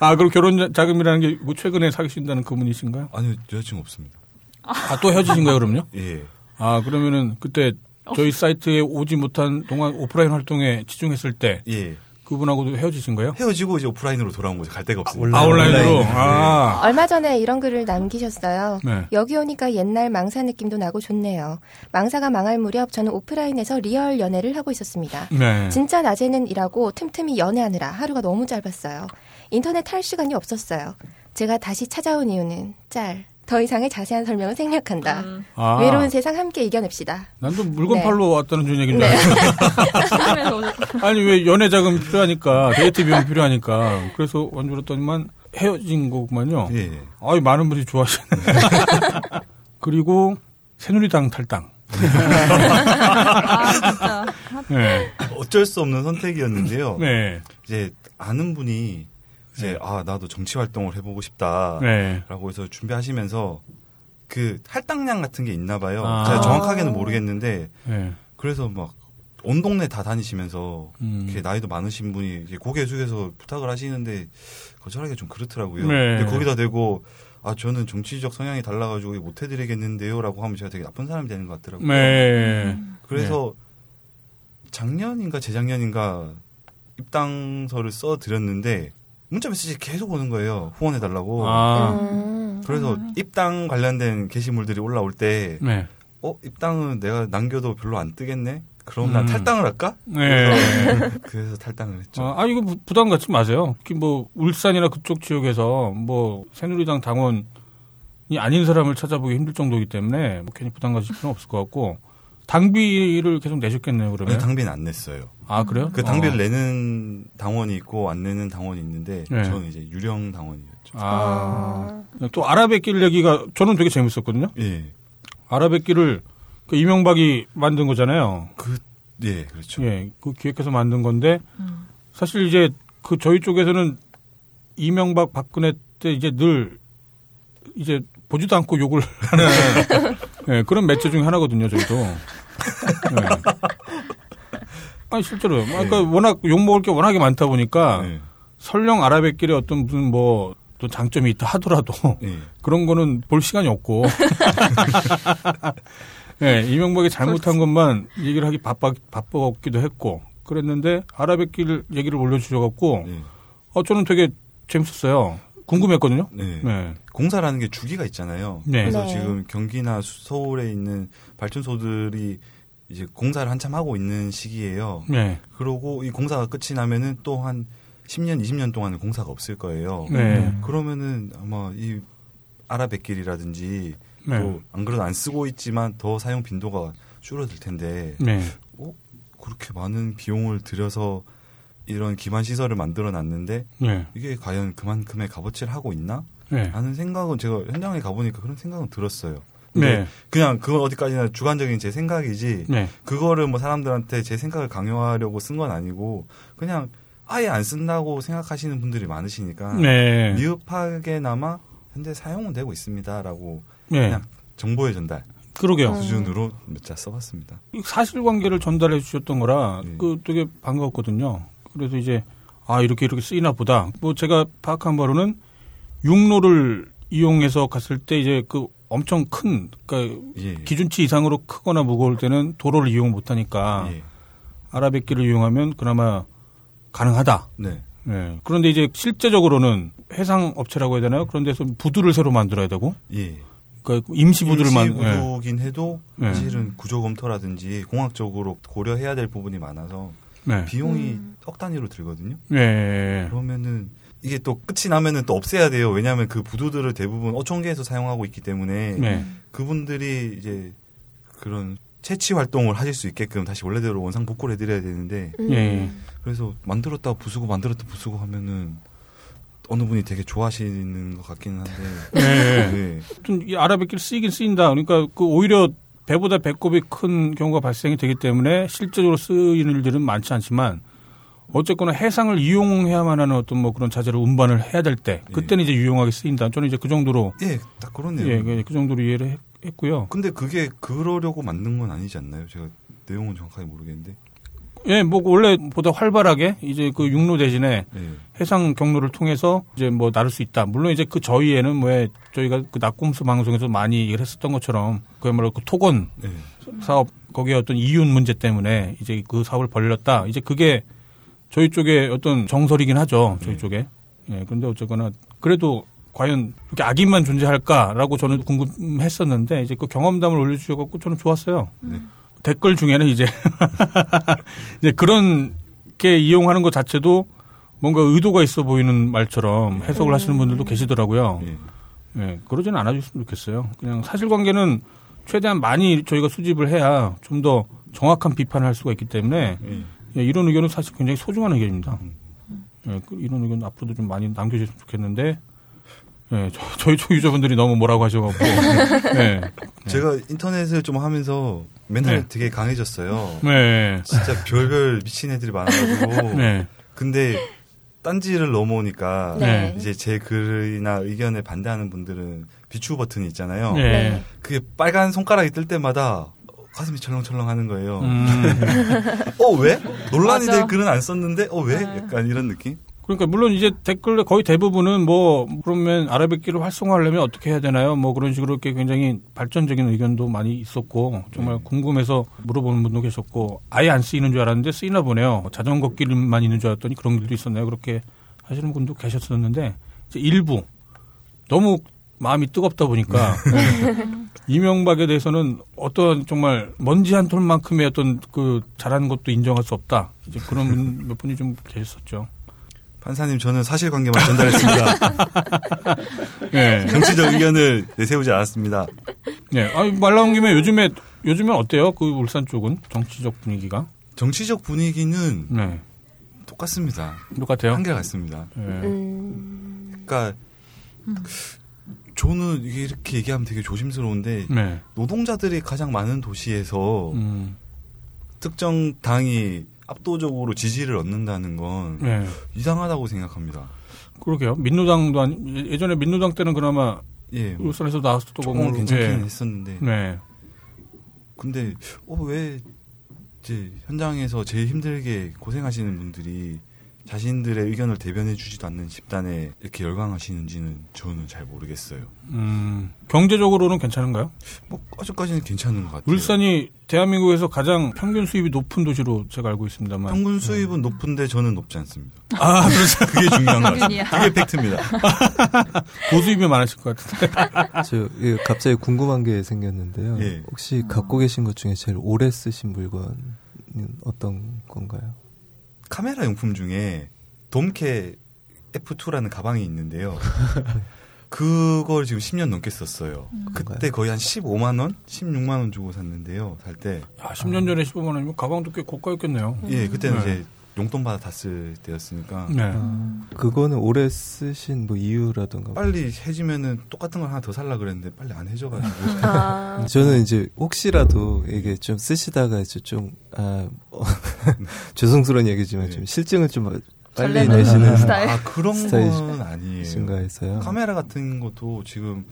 아 그럼 결혼 자금이라는 게뭐 최근에 사귀신다는 그분이신가요? 아니요 여자친구 없습니다. 아 또 헤어지신 거예요 그럼요? [laughs] 예. 아 그러면은 그때 저희 사이트에 오지 못한 동안 오프라인 활동에 집중했을 때 예. 그분하고도 헤어지신 거예요? 헤어지고 이제 오프라인으로 돌아온 거죠. 갈 데가 없으니까. 아 온라인 으로 온라인. 아 얼마 전에 이런 글을 남기셨어요. 네. 여기 오니까 옛날 망사 느낌도 나고 좋네요. 망사가 망할 무렵 저는 오프라인에서 리얼 연애를 하고 있었습니다. 네. 진짜 낮에는 일하고 틈틈이 연애하느라 하루가 너무 짧았어요. 인터넷 할 시간이 없었어요. 제가 다시 찾아온 이유는 짤. 더 이상의 자세한 설명은 생략한다. 음, 아, 외로운 세상 함께 이겨냅시다. 난 또 물건 네. 팔러 왔다는 준 얘기인데 네. [laughs] 아니 왜 연애 자금 필요하니까 데이트 비용 필요하니까 그래서 원주로더니만 헤어진 거구만요. 예. 아이 많은 분들이 좋아하시네. [laughs] 그리고 새누리당 탈당. 아, 진짜. 네. 어쩔 수 없는 선택이었는데요. 네. 이제 아는 분이 이제 네. 아 나도 정치 활동을 해보고 싶다라고 네. 해서 준비하시면서 그 할당량 같은 게 있나 봐요. 아. 제가 정확하게는 모르겠는데 네. 그래서 막 온 동네 다 다니시면서 음. 이렇게 나이도 많으신 분이 고개 숙여서 부탁을 하시는데 거절하기 좀 그렇더라고요. 네. 근데 거기다 대고 아 저는 정치적 성향이 달라가지고 못 해드리겠는데요라고 하면 제가 되게 나쁜 사람이 되는 것 같더라고요. 네. 그래서 작년인가 재작년인가 입당서를 써 드렸는데 문자 메시지 계속 오는 거예요. 후원해 달라고. 아. 음. 그래서 입당 관련된 게시물들이 올라올 때 네. 어, 입당은 내가 남겨도 별로 안 뜨겠네. 그럼 난 음. 탈당을 할까? 네. 그래서 탈당을 했죠. 아, 아, 이거 부- 부담 갖지 마세요. 특히 뭐, 울산이나 그쪽 지역에서 뭐, 새누리당 당원이 아닌 사람을 찾아보기 힘들 정도이기 때문에 뭐 괜히 부담 가질 필요는 없을 것 같고, 당비를 계속 내셨겠네요, 그러면. 당비는 안 냈어요. 아, 그래요? 그 당비를 어. 내는 당원이 있고 안 내는 당원이 있는데 네. 저는 이제 유령 당원이었죠. 아. 또 아라뱃길 얘기가 저는 되게 재밌었거든요. 예. 아라뱃길을 그 이명박이 만든 거잖아요. 그, 예, 그렇죠. 예, 그 기획해서 만든 건데 음. 사실 이제 그 저희 쪽에서는 이명박 박근혜 때 이제 늘 이제 보지도 않고 욕을 [laughs] 하는 예, 그런 매체 중에 하나거든요, 저희도. 예. 아니 실제로요. 그러니까 워낙 욕 먹을 게 워낙에 많다 보니까 예. 설령 아라뱃길에 어떤 무슨 뭐 또 장점이 있다 하더라도 예. [laughs] 그런 거는 볼 시간이 없고. 예, [laughs] 이명박이 잘못한 것만 얘기를 하기 바빠, 바빴기도 했고, 그랬는데, 아라뱃길 얘기를 올려주셔갖고, 예. 어, 저는 되게 재밌었어요. 궁금했거든요. 네. 네. 공사라는 게 주기가 있잖아요. 네. 그래서 네. 지금 경기나 수- 서울에 있는 발전소들이 이제 공사를 한참 하고 있는 시기예요. 네. 그러고 이 공사가 끝이 나면은 또 한 10년, 20년 동안은 공사가 없을 거예요. 네. 그러면은 아마 이 아라뱃길이라든지 네. 또안 그래도 안 쓰고 있지만 더 사용 빈도가 줄어들 텐데 네. 그렇게 많은 비용을 들여서 이런 기반 시설을 만들어 놨는데 네. 이게 과연 그만큼의 값어치를 하고 있나? 네. 라는 생각은 제가 현장에 가보니까 그런 생각은 들었어요. 근데 네. 그냥 그건 어디까지나 주관적인 제 생각이지 네. 그거를 뭐 사람들한테 제 생각을 강요하려고 쓴 건 아니고 그냥 아예 안 쓴다고 생각하시는 분들이 많으시니까 네. 미흡하게나마 현재 사용은 되고 있습니다라고 네. 그냥 정보의 전달 그러게요. 수준으로 몇 자 써봤습니다. 이 사실관계를 전달해 주셨던 거라 네. 그 되게 반가웠거든요. 그래서 이제 아 이렇게 이렇게 쓰이나 보다. 뭐 제가 파악한 바로는 육로를 이용해서 갔을 때 이제 그 엄청 큰 그러니까 예. 기준치 이상으로 크거나 무거울 때는 도로를 이용 못하니까 예. 아라뱃길을 이용하면 그나마 가능하다. 네. 예. 그런데 이제 실제적으로는 해상 업체라고 해야 되나요? 그런 데서 부두를 새로 만들어야 되고, 예. 그러니까 임시 부두를 만. 예. 부두긴 해도 네. 사실은 구조 검토라든지 공학적으로 고려해야 될 부분이 많아서 네. 비용이 억 단위로 들거든요. 예. 그러면은 이게 또 끝이 나면은 또 없애야 돼요. 왜냐하면 그 부두들을 대부분 어촌계에서 사용하고 있기 때문에 네. 그분들이 이제 그런 채취 활동을 하실 수 있게끔 다시 원래대로 원상 복구를 해드려야 되는데 음. 예. 그래서 만들었다 부수고 만들었다 부수고 하면은 어느 분이 되게 좋아하시는 것 같기는 한데 예. 네. 아무튼 이 아라뱃길 쓰이긴 쓰인다. 그러니까 그 오히려 배보다 배꼽이 큰 경우가 발생이 되기 때문에 실제적으로 쓰이는 일들은 많지 않지만 어쨌거나 해상을 이용해야만 하는 어떤 뭐 그런 자재를 운반을 해야 될 때 그때는 이제 유용하게 쓰인다. 저는 이제 그 정도로 예, 딱 그렇네요. 예, 그- 그 정도로 이해를 했- 했고요. 근데 그게 그러려고 만든 건 아니지 않나요? 제가 내용은 정확하게 모르겠는데. 예, 뭐 원래 보다 활발하게 이제 그 육로 대신에 예. 해상 경로를 통해서 이제 뭐 나를 수 있다. 물론 이제 그 저희에는 뭐 저희가 그 낙곰수 방송에서 많이 얘기를 했었던 것처럼 그야말로 그 토건 예. 사업 거기에 어떤 이윤 문제 때문에 이제 그 사업을 벌렸다. 이제 그게 저희 쪽에 어떤 정설이긴 하죠. 저희 네. 쪽에. 예. 그런데 어쨌거나 그래도 과연 이렇게 악인만 존재할까라고 저는 궁금했었는데 이제 그 경험담을 올려주셔갖고 저는 좋았어요. 네. 댓글 중에는 이제 [laughs] 이제 그런 게 이용하는 것 자체도 뭔가 의도가 있어 보이는 말처럼 해석을 하시는 분들도 계시더라고요. 예. 예, 그러지는 않아줬으면 좋겠어요. 그냥 사실관계는 최대한 많이 저희가 수집을 해야 좀 더 정확한 비판을 할 수가 있기 때문에 예. 예, 이런 의견은 사실 굉장히 소중한 의견입니다. 음. 예, 그 이런 의견 앞으로도 좀 많이 남겨주셨으면 좋겠는데 예, 저, 희쪽 유저분들이 너무 뭐라고 하셔갖고 [laughs] 예, 제가 인터넷을 좀 하면서 맨날 네. 되게 강해졌어요. 네, 진짜 별별 미친 애들이 많아가지고. [laughs] 네, 근데 딴지를 넘어오니까 네. 이제 제 글이나 의견에 반대하는 분들은 비추 버튼이 있잖아요. 네. 네. 그게 빨간 손가락이 뜰 때마다 가슴이 철렁철렁 하는 거예요. 음, [laughs] 어, 왜? 논란이 맞아. 될 글은 안 썼는데, 어, 왜? 아. 약간 이런 느낌? 그러니까 물론 이제 댓글 거의 대부분은 뭐 그러면 아라뱃길을 활성화하려면 어떻게 해야 되나요? 뭐 그런 식으로 이렇게 굉장히 발전적인 의견도 많이 있었고 정말 궁금해서 물어보는 분도 계셨고 아예 안 쓰이는 줄 알았는데 쓰이나 보네요. 자전거 길만 있는 줄 알았더니 그런 길도 있었네요. 그렇게 하시는 분도 계셨었는데 이제 일부 너무 마음이 뜨겁다 보니까 네. [laughs] 이명박에 대해서는 어떤 정말 먼지 한 톨만큼의 어떤 그 잘하는 것도 인정할 수 없다. 이제 그런 분 [laughs] 몇 분이 좀 계셨었죠. 판사님, 저는 사실관계만 전달했습니다. 예. [laughs] 정치적 의견을 내세우지 않았습니다. 네. 아, 말 나온 김에 요즘에, 요즘에 어때요? 그 울산 쪽은? 정치적 분위기가? 정치적 분위기는 네. 똑같습니다. 똑같아요? 한결 같습니다. 예. 음, 그러니까 저는 이게 이렇게 얘기하면 되게 조심스러운데 네. 노동자들이 가장 많은 도시에서 음, 특정 당이 압도적으로 지지를 얻는다는 건 네. 이상하다고 생각합니다. 그러게요. 민노당도 아니, 예전에 민노당 때는 그나마 예, 뭐 울산에서 나왔었던 걸로. 괜찮긴 예. 했었는데 네. 근데 어 왜 이제 현장에서 제일 힘들게 고생하시는 분들이 자신들의 의견을 대변해 주지도 않는 집단에 이렇게 열광하시는지는 저는 잘 모르겠어요. 음, 경제적으로는 괜찮은가요? 뭐 아직까지는 괜찮은 것 같아요. 울산이 대한민국에서 가장 평균 수입이 높은 도시로 제가 알고 있습니다만. 평균 수입은 높은데 저는 높지 않습니다. 아, 그렇죠. [laughs] 그게 중요한. 평균이야. 그게 팩트입니다. [laughs] 고수입이 많으실 것 같은데. [laughs] 저 예, 갑자기 궁금한 게 생겼는데요. 예. 혹시 갖고 계신 것 중에 제일 오래 쓰신 물건은 어떤 건가요? 카메라 용품 중에 돔캐 F2라는 가방이 있는데요. [laughs] 그걸 지금 10년 넘게 썼어요. 그때 거의 한 15만 원, 16만 원 주고 샀는데요. 살 때. 아, 10년 전에 15만 원이면 가방도 꽤 고가였겠네요. 예, 그때는 네. 이제 용돈 받아 다 쓸 때였으니까 네. 그거는 오래 쓰신 뭐 이유라던가. 빨리 해지면은 똑같은 걸 하나 더 살라 그랬는데 빨리 안 해져가지고 아, [laughs] 저는 이제 혹시라도 이게 좀 쓰시다가 이제 좀, 아, 어, [laughs] 죄송스러운 얘기지만 네. 좀 실증을 좀 빨리 내시는 [laughs] 스타일. 아 그런 건 아니에요. 해서요. 카메라 같은 것도 지금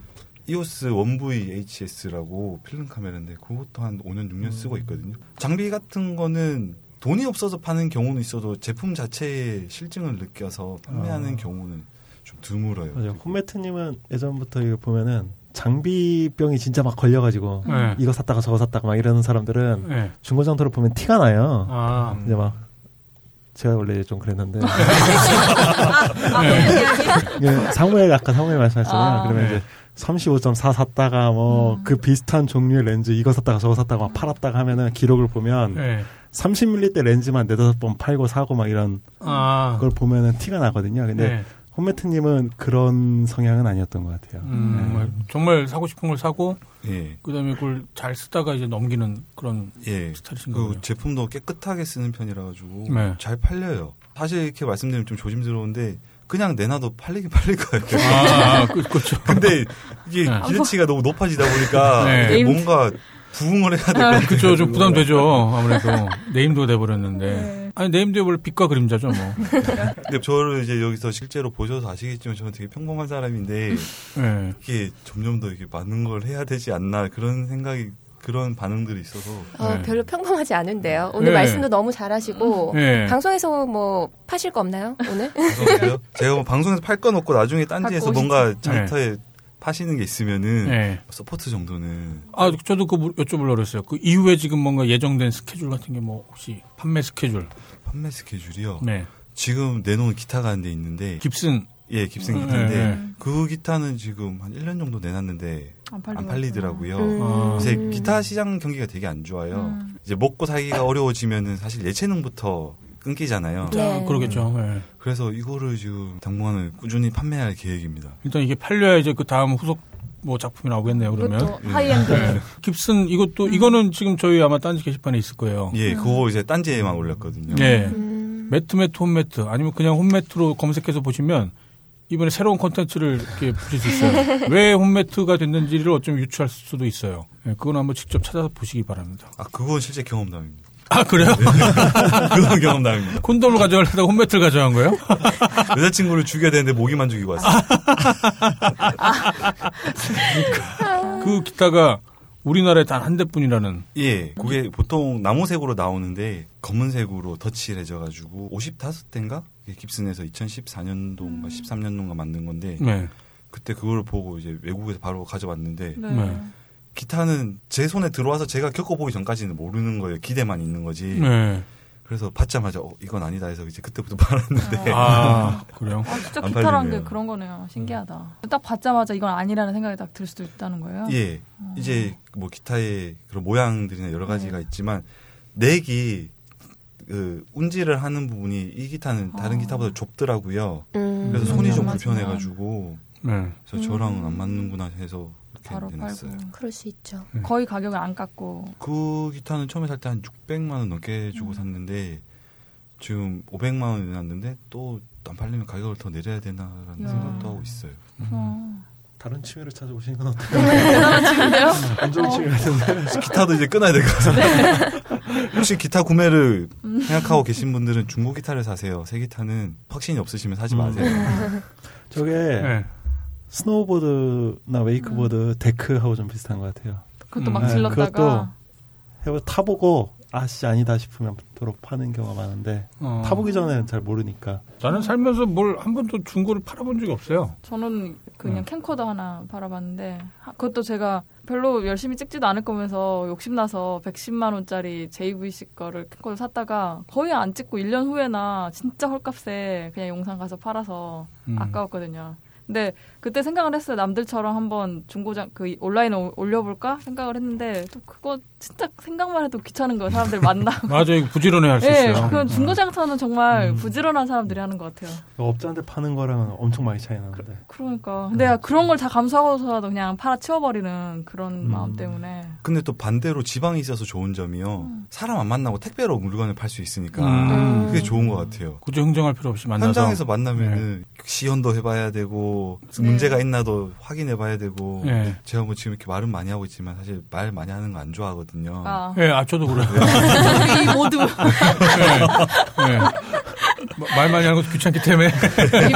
EOS 1VHS라고 필름 카메라인데 그것도 한 5년 6년 쓰고 있거든요. 장비 같은 거는 돈이 없어서 파는 경우는 있어도 제품 자체의 실증을 느껴서 판매하는 아. 경우는 좀 드물어요. 맞아요. 홈매트님은 예전부터 이거 보면은 장비병이 진짜 막 걸려가지고 네. 이거 샀다가 저거 샀다가 막 이러는 사람들은 네. 중고장터를 보면 티가 나요. 아, 이제 막 제가 원래 좀 그랬는데 [laughs] 예, 사무엘 아까 사무엘 말씀하셨잖아요. 아. 그러면 네. 이제 35.4 샀다가 뭐그 음. 비슷한 종류의 렌즈 이거 샀다가 저거 샀다가 막 팔았다가 하면은 기록을 보면 네. 30mm 렌즈만 네다섯 번 팔고 사고 막 이런 아, 걸 보면은 티가 나거든요. 근데 네. 홈매트님은 그런 성향은 아니었던 것 같아요. 음, 네. 정말, 사고 싶은 걸 사고, 예. 그다음에 그걸 잘 쓰다가 이제 넘기는 그런 예. 스타일이신 그 거군요. 제품도 깨끗하게 쓰는 편이라 가지고 네. 잘 팔려요. 사실 이렇게 말씀드리면 좀 조심스러운데 그냥 내놔도 팔리긴 팔릴 거예요. 아, 그, 그렇죠. 근데 이게 네. 기대치가 너무 높아지다 보니까 네. 뭔가 부응을 해야 될것 아, 같아요. 그쵸, 좀 부담되죠. [laughs] 아무래도. 네임도 돼버렸는데. 네. 아니, 네임도 원래 빛과 그림자죠, 뭐. [laughs] 근데 저를 이제 여기서 실제로 보셔서 아시겠지만 저는 되게 평범한 사람인데 예. 이게 점점 더 이게 많은 걸 해야 되지 않나 그런 생각이 그런 반응들이 있어서 어, 네. 별로 평범하지 않은데요. 오늘 네. 말씀도 너무 잘하시고 네. 방송에서 뭐 파실 거 없나요 오늘? 그래서 제가 뭐 방송에서 팔건 없고 나중에 딴지에서 뭔가 장터에 파시는 게 있으면은 예. 서포트 정도는 아, 저도 그 물- 여쭤보려고 그랬어요. 그 이후에 지금 뭔가 예정된 스케줄 같은 게 뭐 혹시 판매 스케줄? 판매 스케줄이요. 네. 지금 내놓은 기타가 한 대 있는데 깁슨. 예 깁슨 네, 기타인데 네. 그 기타는 지금 한 1년 정도 내놨는데 안, 안 팔리더라고요. 음. 아. 이제 기타 시장 경기가 되게 안 좋아요. 음. 이제 먹고 살기가 어려워지면은 사실 예체능부터 끊기잖아요. 네. 아, 그러겠죠. 예. 그래서 이거를 지금 당분간은 꾸준히 판매할 계획입니다. 일단 이게 팔려야 이제 그 다음 후속 뭐 작품이 나오겠네요, 그러면. 이것도 하이엔드. 네. 깁슨 이것도 이거는 지금 저희 아마 딴지 게시판에 있을 거예요. 예, 그거 이제 딴지에만 올렸거든요. 예. 음. 매트 매트 홈매트 아니면 그냥 홈매트로 검색해서 보시면 이번에 새로운 콘텐츠를 이렇게 보실 수 있어요. [laughs] 왜 홈매트가 됐는지를 어쩜 유추할 수도 있어요. 예, 그건 한번 직접 찾아서 보시기 바랍니다. 아, 그건 실제 경험담입니다. 아 그래요? [laughs] 그건 경험담입니다. 콘돔을 가져가려다가 홈매트를 가져간 거예요? [laughs] 여자친구를 죽여야 되는데 모기만 죽이고 왔어요. 그 기타가 우리나라에 단 한 대뿐이라는. 예, 그게 보통 나무색으로 나오는데 검은색으로 덧칠 해져 가지고 55대인가? 깁슨에서 2014년도인가 13년도인가 만든 건데 네. 그때 그걸 보고 이제 외국에서 바로 가져왔는데 네. 네. 기타는 제 손에 들어와서 제가 겪어보기 전까지는 모르는 거예요. 기대만 있는 거지. 네. 그래서 받자마자 어, 이건 아니다 해서 이제 그때부터 [laughs] 팔았는데 아 그래요? 아, 진짜 안 기타라는. 게 그런 거네요. 신기하다. 딱 받자마자 이건 아니라는 생각이 딱 들 수도 있다는 거예요. 예 이제 뭐 기타의 그런 모양들이나 여러 가지가 있지만 넥이 그 운지를 하는 부분이 이 기타는 다른 아. 기타보다 좁더라고요. 음. 그래서 손이 좀안 맞으면. 불편해가지고 네. 그래서 저랑은 안 맞는구나 해서 이렇게 팔고. 그럴 수 있죠. 거의 가격을 안 깎고 그 기타는 처음에 살 때 한 600만 원 넘게 음. 주고 샀는데 지금 500만 원 내놨는데 또 안 팔리면 가격을 더 내려야 되나라는 야. 생각도 하고 있어요. 어. 다른 취미를 찾아보시는 건 어때요? 대단한 친구인데요? 안 좋은 취미 같은데. 기타도 이제 끊어야 될 것 같아요. 네. [laughs] 혹시 기타 구매를 음. 생각하고 계신 분들은 중고 기타를 사세요. 새 기타는 확신이 없으시면 사지 음. 마세요. 저게 네. 스노우보드나 웨이크보드 데크하고 좀 비슷한 것 같아요. 그것도 음. 막 네, 질렀다가 그것도 해보 타보고 아씨 아니다 싶으면 도로 파는 경우가 많은데 어. 타보기 전에는 잘 모르니까 나는 살면서 뭘 한 번도 중고를 팔아본 적이 없어요. 저는 그냥 음. 캠코더 하나 팔아봤는데 하- 그것도 제가 별로 열심히 찍지도 않을 거면서 욕심나서 110만 원짜리 JVC 거를 캠코더 샀다가 거의 안 찍고 1년 후에나 진짜 헐값에 그냥 용산 가서 팔아서 음. 아까웠거든요. 근데 그때 생각을 했어요. 남들처럼 한번 중고장 그 온라인에 올- 올려볼까 생각을 했는데 또 그거 진짜 생각만 해도 귀찮은 거예요. 사람들 [laughs] 만나. 맞아, 이거 부지런해 할수 예, 있어요. 그건 중고장터는 정말 음. 부지런한 사람들이 하는 것 같아요. 업자한테 파는 거랑은 엄청 많이 차이 나는데 그 러니까. 근데 그런 걸 다 감수하고서라도 그냥 팔아 치워버리는 그런 음. 마음 때문에. 근데 또 반대로 지방에 있어서 좋은 점이요. 음. 사람 안 만나고 택배로 물건을 팔 수 있으니까 음. 그게 좋은 것 같아요. 굳이 흥정할 필요 없이 만나서 현장에서 만나면은 시연도 해봐야 되고 네. 문제가 있나도 확인해 봐야 되고 예. 제가 뭐 지금 이렇게 말은 많이 하고 있지만 사실 말 많이 하는 거 안 좋아하거든요. 아. 예, 아 저도 그래요. [laughs] 이 모두 예. 예. 뭐, 말 많이 하는 것도 귀찮기 때문에.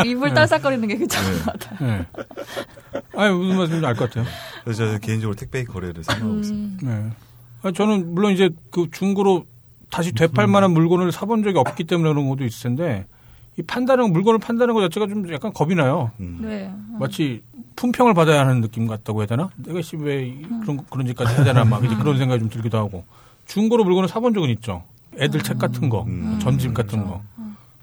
입- 입을 딸싹거리는 게 괜찮은 것 같아요. 예. 아니 무슨 말씀인지 알 것 같아요. 그래서 저는 개인적으로 택배 거래를 생각하고 있습니다. 음. 예. 아, 저는 물론 이제 그 중고로 다시 되팔 만한 물건을 사본 적이 없기 때문에 그런 것도 있을 텐데 이 판다는 물건을 판다는 것 자체가 좀 약간 겁이 나요. 음. 네. 마치 품평을 받아야 하는 느낌 같다고 해야 되나? 내가 씨왜 그런 그런 짓까지 해야 되나 막 이제 그런 생각이 좀 들기도 하고 중고로 물건을 사본 적은 있죠. 애들 책 같은 거, 음. 전집 같은 거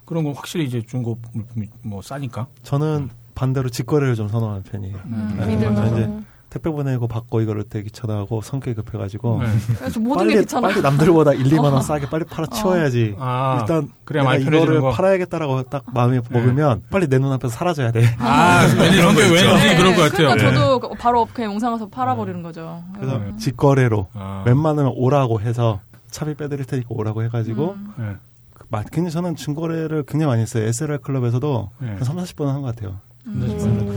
그런 거 확실히 이제 중고 물품이 뭐 싸니까. 저는 반대로 직거래를 좀 선호하는 편이에요. 음, 네, 만한. 이제 택배 보내고 받고 이거를 되게 귀찮아하고 성격이 급해가지고 네. 그래서 모든 게 빨리 귀찮아. 빨리 남들보다 1, 2만 원 어. 싸게 빨리 팔아 치워야지. 아, 일단 그래야 내가 이거를 거. 팔아야겠다라고 딱 마음이 먹으면 빨리 내 눈앞에서 사라져야 돼. 아, 왠지 왠지 왠지 네, 그럴 것 같아요. 그러니까 네. 저도 바로 그냥 용산 가서 팔아버리는 거죠. 그래서 네. 직거래로 아, 웬만하면 오라고 해서 차비 빼드릴 테니까 오라고 해가지고 음. 네. 그 마- 굉장히 저는 중거래를 굉장히 많이 했어요. SLR 클럽에서도 네. 한 3, 40번은 한것 같아요. 음. 클럽에서만.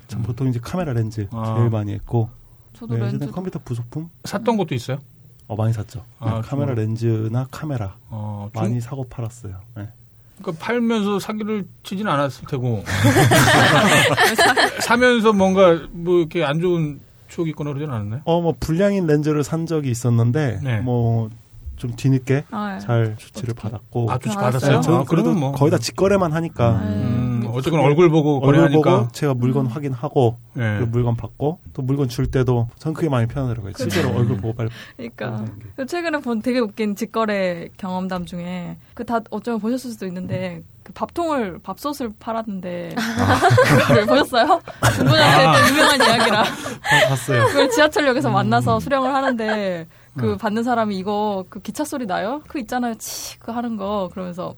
네, 전 보통 이제 카메라 렌즈 아. 제일 많이 했고 저도 네, 렌즈 컴퓨터 부속품 샀던 것도 있어요? 어, 많이 샀죠. 아, 네, 카메라 정말? 렌즈나 카메라 어, 중- 많이 사고 팔았어요. 네. 그러니까 팔면서 사기를 치진 않았을 테고 [laughs] 사면서 뭔가 뭐 이렇게 안 좋은 추억이 있거나 그러진 않았나요? 어, 뭐 불량인 렌즈를 산 적이 있었는데 네. 뭐좀 뒤늦게 아, 네. 잘 조치를 받았고 아, 조치 아, 받았어요? 네, 아, 그래도 뭐 거의 다 직거래만 하니까 음, 네. 어쨌건 얼굴 보고 얼굴 보고 제가 물건 확인하고 예. 그 물건 받고 또 물건 줄 때도 전 그게 많이 편하더라고요. 실제로 얼굴 보고 빨리 그러니까. 그 최근에 본 되게 웃긴 직거래 경험담 중에 그 다 어쩌면 보셨을 수도 있는데 그 밥통을 밥솥을 팔았는데 [laughs] 그걸 보셨어요? 중고등학생 아. 때 유명한 이야기라 어, 봤어요. 그걸 지하철역에서 만나서 수령을 하는데 그 음. 받는 사람이 이거 그 기차 소리 나요? 그 있잖아요 치그 하는 거 그러면서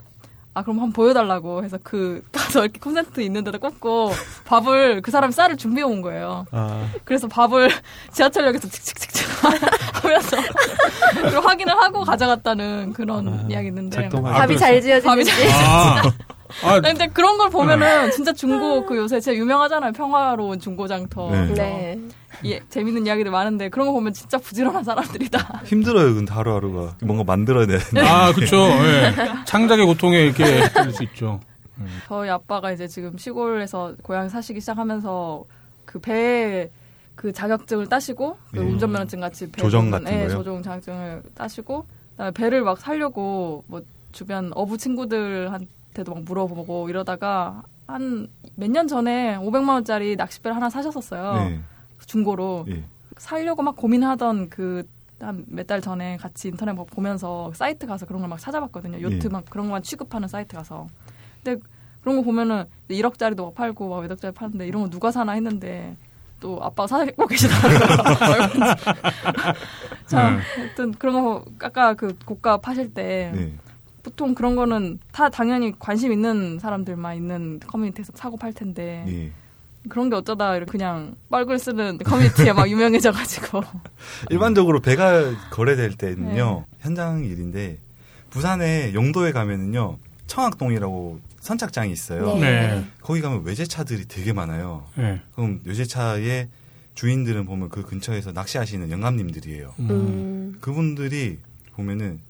아 그럼 한번 보여달라고 해서 그 가서 이렇게 콘센트 있는 데다 꽂고 밥을 그 사람이 쌀을 준비해 온 거예요. 아, 그래서 밥을 지하철역에서 칙칙칙칙 하면서 확인을 하고 가져갔다는 그런 아, 이야기 있는데. 작동하고. 아, 밥이 그랬어요? 잘 지어지는지. 아, 아, 근데 그런 걸 보면은 진짜 중고 그 요새 진짜 유명하잖아요. 평화로운 중고장터. 네. 네. 예, 재밌는 이야기들 많은데 그런 거 보면 진짜 부지런한 사람들이다. [laughs] 힘들어요, 근데 하루하루가. 뭔가 만들어야 되는데. 아, 그쵸. 예. 창작의 고통에 이렇게 들을 수 있죠. 저희 아빠가 이제 지금 시골에서 고향 사시기 시작하면서 그 배에 그 자격증을 따시고 그 예. 운전면허증 같이 배 조정 같은 예, 거요? 조정 자격증을 따시고 그다음에 배를 막 살려고 뭐 주변 어부 친구들한 테도 막 물어보고 이러다가 한 몇 년 전에 500만 원짜리 낚싯배를 하나 사셨었어요 네. 중고로 예. 살려고 막 고민하던 그 한 몇 달 전에 같이 인터넷 막 보면서 사이트 가서 그런 걸 막 찾아봤거든요. 요트 예. 막 그런 것만 취급하는 사이트 가서. 근데 그런 거 보면은 1억짜리도 막 팔고 막 2억짜리 파는데 이런 거 누가 사나 했는데 또 아빠가 사고 계시더라고요. [laughs] 참, 네. 하여튼 그런 거 아까 그 고가 파실 때 네. 보통 그런 거는 다 당연히 관심 있는 사람들만 있는 커뮤니티에서 사고 팔 텐데 예. 그런 게 어쩌다 이렇게 그냥 뻘글 쓰는 커뮤니티에 막 [laughs] 유명해져가지고 일반적으로 배가 거래될 때는요 네. 현장 일인데 부산에 용도에 가면은요 청학동이라고 선착장이 있어요. 네. 네. 거기 가면 외제차들이 되게 많아요. 네. 그럼 외제차의 주인들은 보면 그 근처에서 낚시하시는 영감님들이에요. 음. 음. 그분들이 보면은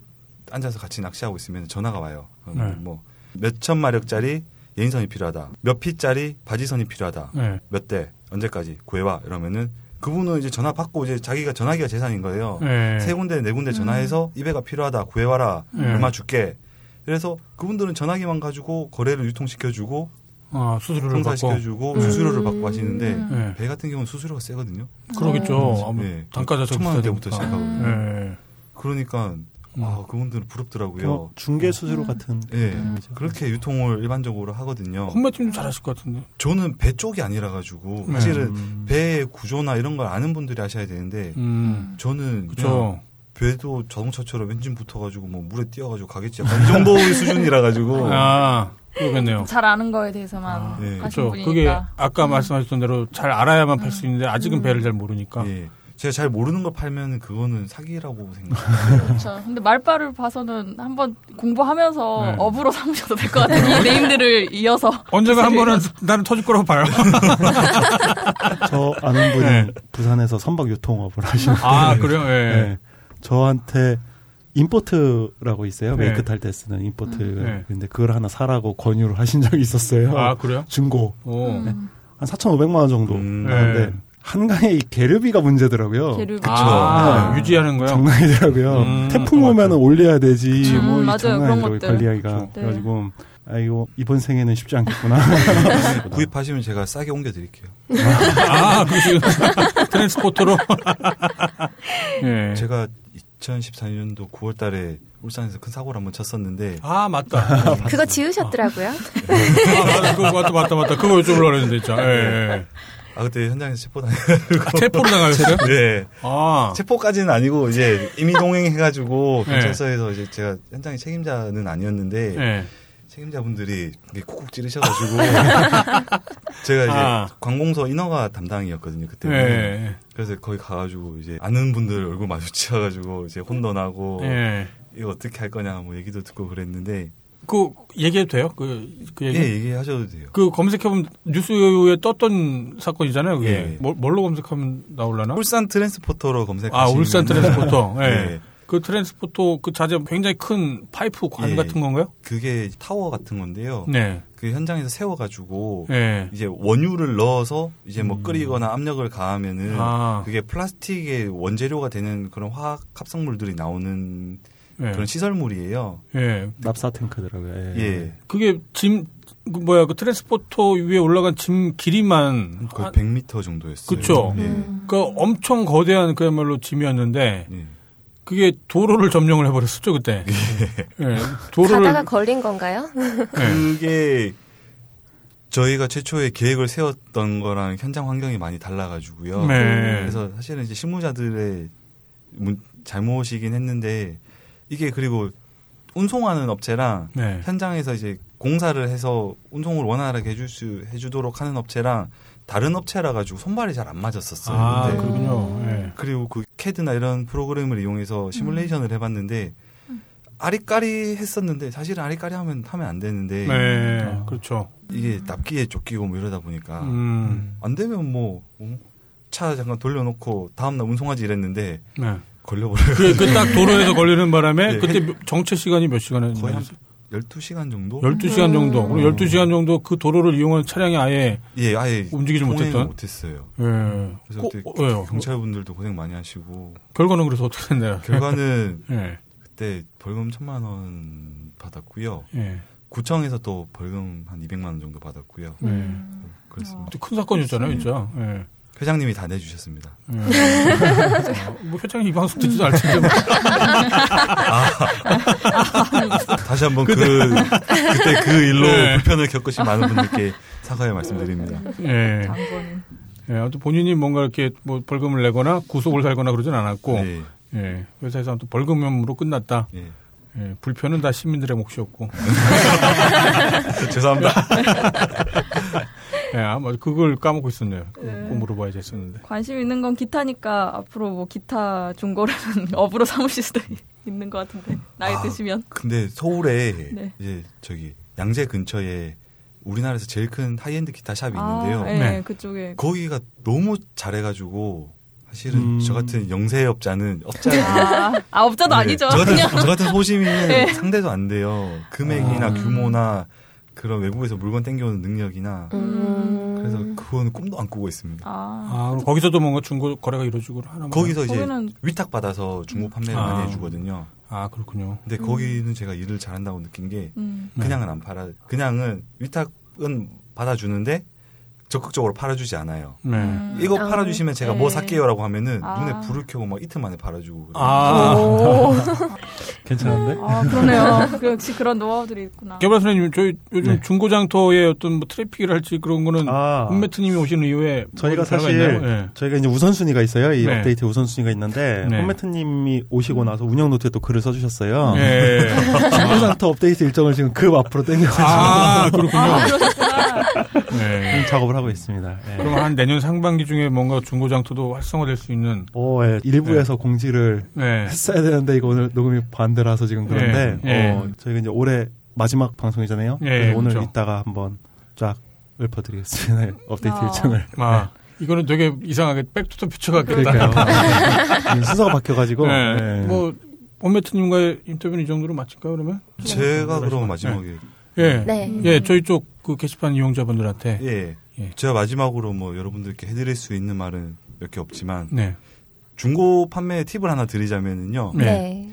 앉아서 같이 낚시하고 있으면 전화가 와요. 네. 뭐 몇천 마력짜리 예인선이 필요하다. 몇 피짜리 바지선이 필요하다. 네. 몇 대 언제까지 구해와 이러면은 그분은 이제 전화 받고 이제 자기가 전화기가 재산인 거예요. 네. 세 군데 네 군데 전화해서 이 배가 필요하다 구해와라 네. 얼마 줄게. 그래서 그분들은 전화기만 가지고 거래를 유통시켜주고 아, 수수료를 받고. 성사시켜주고 음. 수수료를 받고 하시는데 네. 배 같은 경우는 수수료가 세거든요. 그러겠죠. 네. 단가 자체가 천만 비싸니까. 원대부터 시작하거든요. 네. 그러니까 아 그분들은 부럽더라고요. 뭐 중개 수수료 같은 예, 개념이죠. 그렇게 유통을 일반적으로 하거든요. 홈매팀도 잘하실 것 같은데. 저는 배 쪽이 아니라 가지고 네. 사실은 음. 배의 구조나 이런 걸 아는 분들이 하셔야 되는데 음. 저는 그쵸. 배도 자동차처럼 엔진 붙어가지고 뭐 물에 뛰어가지고 가겠지 이 정도의 수준이라 가지고 아, 그러겠네요. 잘 아는 거에 대해서만 아, 네. 하시는 그렇죠. 분이니까. 그게 아까 말씀하셨던 대로 잘 알아야만 팔 수 있는데 아직은 배를 잘 모르니까. 예, 제가 잘 모르는 걸 팔면 그거는 사기라고 생각해요. 그렇죠. 근데 말빨을 봐서는 한번 공부하면서 네. 업으로 삼으셔도 될 것 같은 이 네임들을 이어서 언젠가 한 번은 나는 터질 거라고 봐요. [laughs] 저 아는 분이 네. 부산에서 선박 유통업을 하시는 아, 그래요? 예. 네. 저한테 임포트라고 있어요. 네. 메이크 탈 때 쓰는 임포트. 네. 근데 그걸 하나 사라고 권유를 하신 적이 있었어요. 아, 그래요? 중고. 오. 음. 한 4,500만 원 정도 음. 하는데 네. 한강에 이 계류비가 문제더라고요. 계류비. 아, 네. 유지하는 거요? 장난이더라고요. 음, 태풍. 오면은 올려야 되지. 뭐 음, 이 맞아요. 그런. 것들. 관리하기가. 네. 그래가지고 아 이거 이번 생에는 쉽지 않겠구나. [laughs] 구입하시면 제가 싸게 옮겨드릴게요. 아, 그러시 [laughs] 트랜스포터로? [laughs] 예. 제가 2014년도 9월 달에 울산에서 큰 사고를 한번 쳤었는데 아, 맞다. 아, 그거 지으셨더라고요. 맞다. 그거 맞다, 맞다, 맞다. 그거 여쭤보려고 했는데, 진짜. 예, 예. 아 그때 현장에서 체포 당해. 아, 체포를 당하셨어요? 네. [laughs] 아. 체포까지는 아니고 이제 이미 동행해가지고 네. [laughs] 경찰서에서 이제 제가 현장의 책임자는 아니었는데 예. 책임자분들이 쿡쿡 찌르셔가지고 [laughs] 제가 이제 아. 관공서 인허가 담당이었거든요 그때. 예. 그래서 거기 가가지고 이제 아는 분들 얼굴 마주쳐가지고 이제 혼돈하고 예. 이거 어떻게 할 거냐 뭐 얘기도 듣고 그랬는데 그 얘기해도 돼요? 그, 그 얘기? 예, 얘기하셔도 돼요. 그 검색해보면 뉴스에 떴던 사건이잖아요. 그게 예. 뭘- 뭘로 검색하면 나올라나? 울산 transporter로 검색하시면 아 울산 transporter. [laughs] 예. 예. 그 transporter 그 자재 굉장히 큰 파이프 관 예. 같은 건가요? 그게 타워 같은 건데요. 네. 그 현장에서 세워가지고 예. 이제 원유를 넣어서 이제 뭐 끓이거나 압력을 가하면은 아. 그게 플라스틱의 원재료가 되는 그런 화학 합성물들이 나오는 예. 그런 시설물이에요. 예. 납사 탱크더라고요. 예. 예. 그게 짐, 그 뭐야, 그 트랜스포터 위에 올라간 짐 길이만. 거의 한- 100m 정도였어요. 그쵸. 예. 그 엄청 거대한 그야말로 짐이었는데, 예. 그게 도로를 점령을 해버렸었죠, 그때. 예. 도로를. 가다가 걸린 건가요? [laughs] 예. 그게 저희가 최초에 계획을 세웠던 거랑 현장 환경이 많이 달라가지고요. 네. 그래서 사실은 이제 실무자들의 문- 잘못이긴 했는데 이게 그리고 운송하는 업체랑 네. 현장에서 이제 공사를 해서 운송을 원활하게 해줄 수 해주도록 하는 업체랑 다른 업체라 가지고 손발이 잘 안 맞았었어요. 아, 근데 그렇군요. 예. 그리고 그 캐드나 이런 프로그램을 이용해서 시뮬레이션을 해봤는데 아리까리 했었는데 사실은 아리까리 하면 하면 안 되는데 네. 아. 그렇죠. 이게 납기에 쫓기고 뭐 이러다 보니까 음. 안 되면 뭐 차 잠깐 돌려놓고 다음날 운송하지 이랬는데 네. 걸려버려요. 그, 그 딱 도로에서 [laughs] 걸리는 바람에 예. 그때 몇- 정체 시간이 몇 시간을 거의 한 걸렸어요? 12시간 정도? 12시간 정도. 그리고 12시간 정도 그 도로를 이용한 차량이 아예 예, 아예 움직이지 못했던? 못했어요. 예. 그래서 꼭- 왜요? 경찰분들도 고생 많이 하시고 결과는 그래서 어떻게 됐나요? 결과는 [laughs] 예. 그때 벌금 천만 원 받았고요. 예. 구청에서 또 벌금 한 200만 원 정도 받았고요. 예. 그렇습니다. 큰 사건이었잖아요, 진짜. 예. 회장님이 다 내주셨습니다. 예. 뭐 회장님 이 방송 듣지도 않을 텐데. 뭐. 다시 한번 그 그때 그 일로 네. 불편을 겪으신 많은 분들께 사과의 말씀드립니다. 예. 장본인. 예. 아무튼 본인이 뭔가 이렇게 뭐 벌금을 내거나 구속을 살거나 그러진 않았고, 네. 예. 회사에서 또 벌금형으로 끝났다. 예. 예. 불편은 다 시민들의 몫이었고. [laughs] 죄송합니다. [laughs] 예. 아마 그걸 까먹고 있었네요. 네. 꼭 물어봐야 됐었는데. 관심 있는 건 기타니까 앞으로 뭐 기타 중고라는 [laughs] 업으로 삼으실 수도 있는 것 같은데 나이 아, 드시면 근데 서울에 네. 이제 저기 양재 근처에 우리나라에서 제일 큰 하이엔드 기타 shop이 아, 있는데요. 예, 네. 그쪽에 거기가 너무 잘해가지고 사실은 음. 저 같은 영세 업자는 업자는 아, [laughs] 아 업자도 네, 아니죠. 저 같은, 저 같은 소심이는 [laughs] 네. 상대도 안 돼요. 금액이나 아. 규모나 그런 외국에서 물건 땡겨오는 능력이나 음. 그래서 그거는 꿈도 안 꾸고 있습니다. 아, 아, 그럼 거기서도 뭔가 중고 거래가 이루어지고 하나? 거기서 이제 위탁 받아서 중고 판매를 아. 많이 해주거든요. 아, 그렇군요. 근데 거기는 제가 일을 잘한다고 느낀 게 음. 네. 그냥은 안 팔아. 그냥은 위탁은 받아주는데 적극적으로 팔아주지 않아요. 네. 음. 이거 아, 팔아주시면 제가 네. 뭐 살게요라고 하면은 아. 눈에 불을 켜고 막 이틀 만에 팔아주고. 아, 오. [laughs] 괜찮은데? 아 그러네요. 그 역시 그런 노하우들이 있구나. 개발 선생님, 저희 요즘 네. 중고장터의 어떤 뭐 traffic이랄지 그런 거는 아. 홈매트님이 오시는 이후에 저희가 뭐 변화가 사실? 예. 저희가 이제 우선순위가 있어요. 이 네. 업데이트 우선순위가 있는데 네. 홈매트님이 오시고 나서 운영 노트에 또 글을 써주셨어요. 예. 중고장터 업데이트 일정을 지금 급 앞으로 땡겨가지고 아, 그렇군요. [laughs] 네. 작업을 하고 있습니다. 예. 그럼 한 내년 상반기 중에 뭔가 중고장터도 활성화될 수 있는 오, 예. 일부에서 공지를 네. 했어야 되는데 이거 오늘 녹음이 반대라서 지금 그런데 예, 예. 어, 저희가 이제 올해 마지막 방송이잖아요. 예, 그래서 오늘 그렇죠. 이따가 한번 쫙 읊어드리겠습니다. 업데이트 아. 일정을. 아, 이거는 되게 이상하게 Back to the Future 같겠다. 네. 순서가 바뀌어가지고. 네. 예. 뭐 홈매트님과의 인터뷰는 이 정도로 마칠까요, 그러면? 제가 그럼 마지막에 예. 네. 예, 저희 쪽 그 게시판 이용자분들한테. 예. 예. 제가 마지막으로 뭐 여러분들께 해드릴 수 있는 말은 몇 개 없지만 네. 중고 판매 팁을 하나 드리자면은요. 네. 네.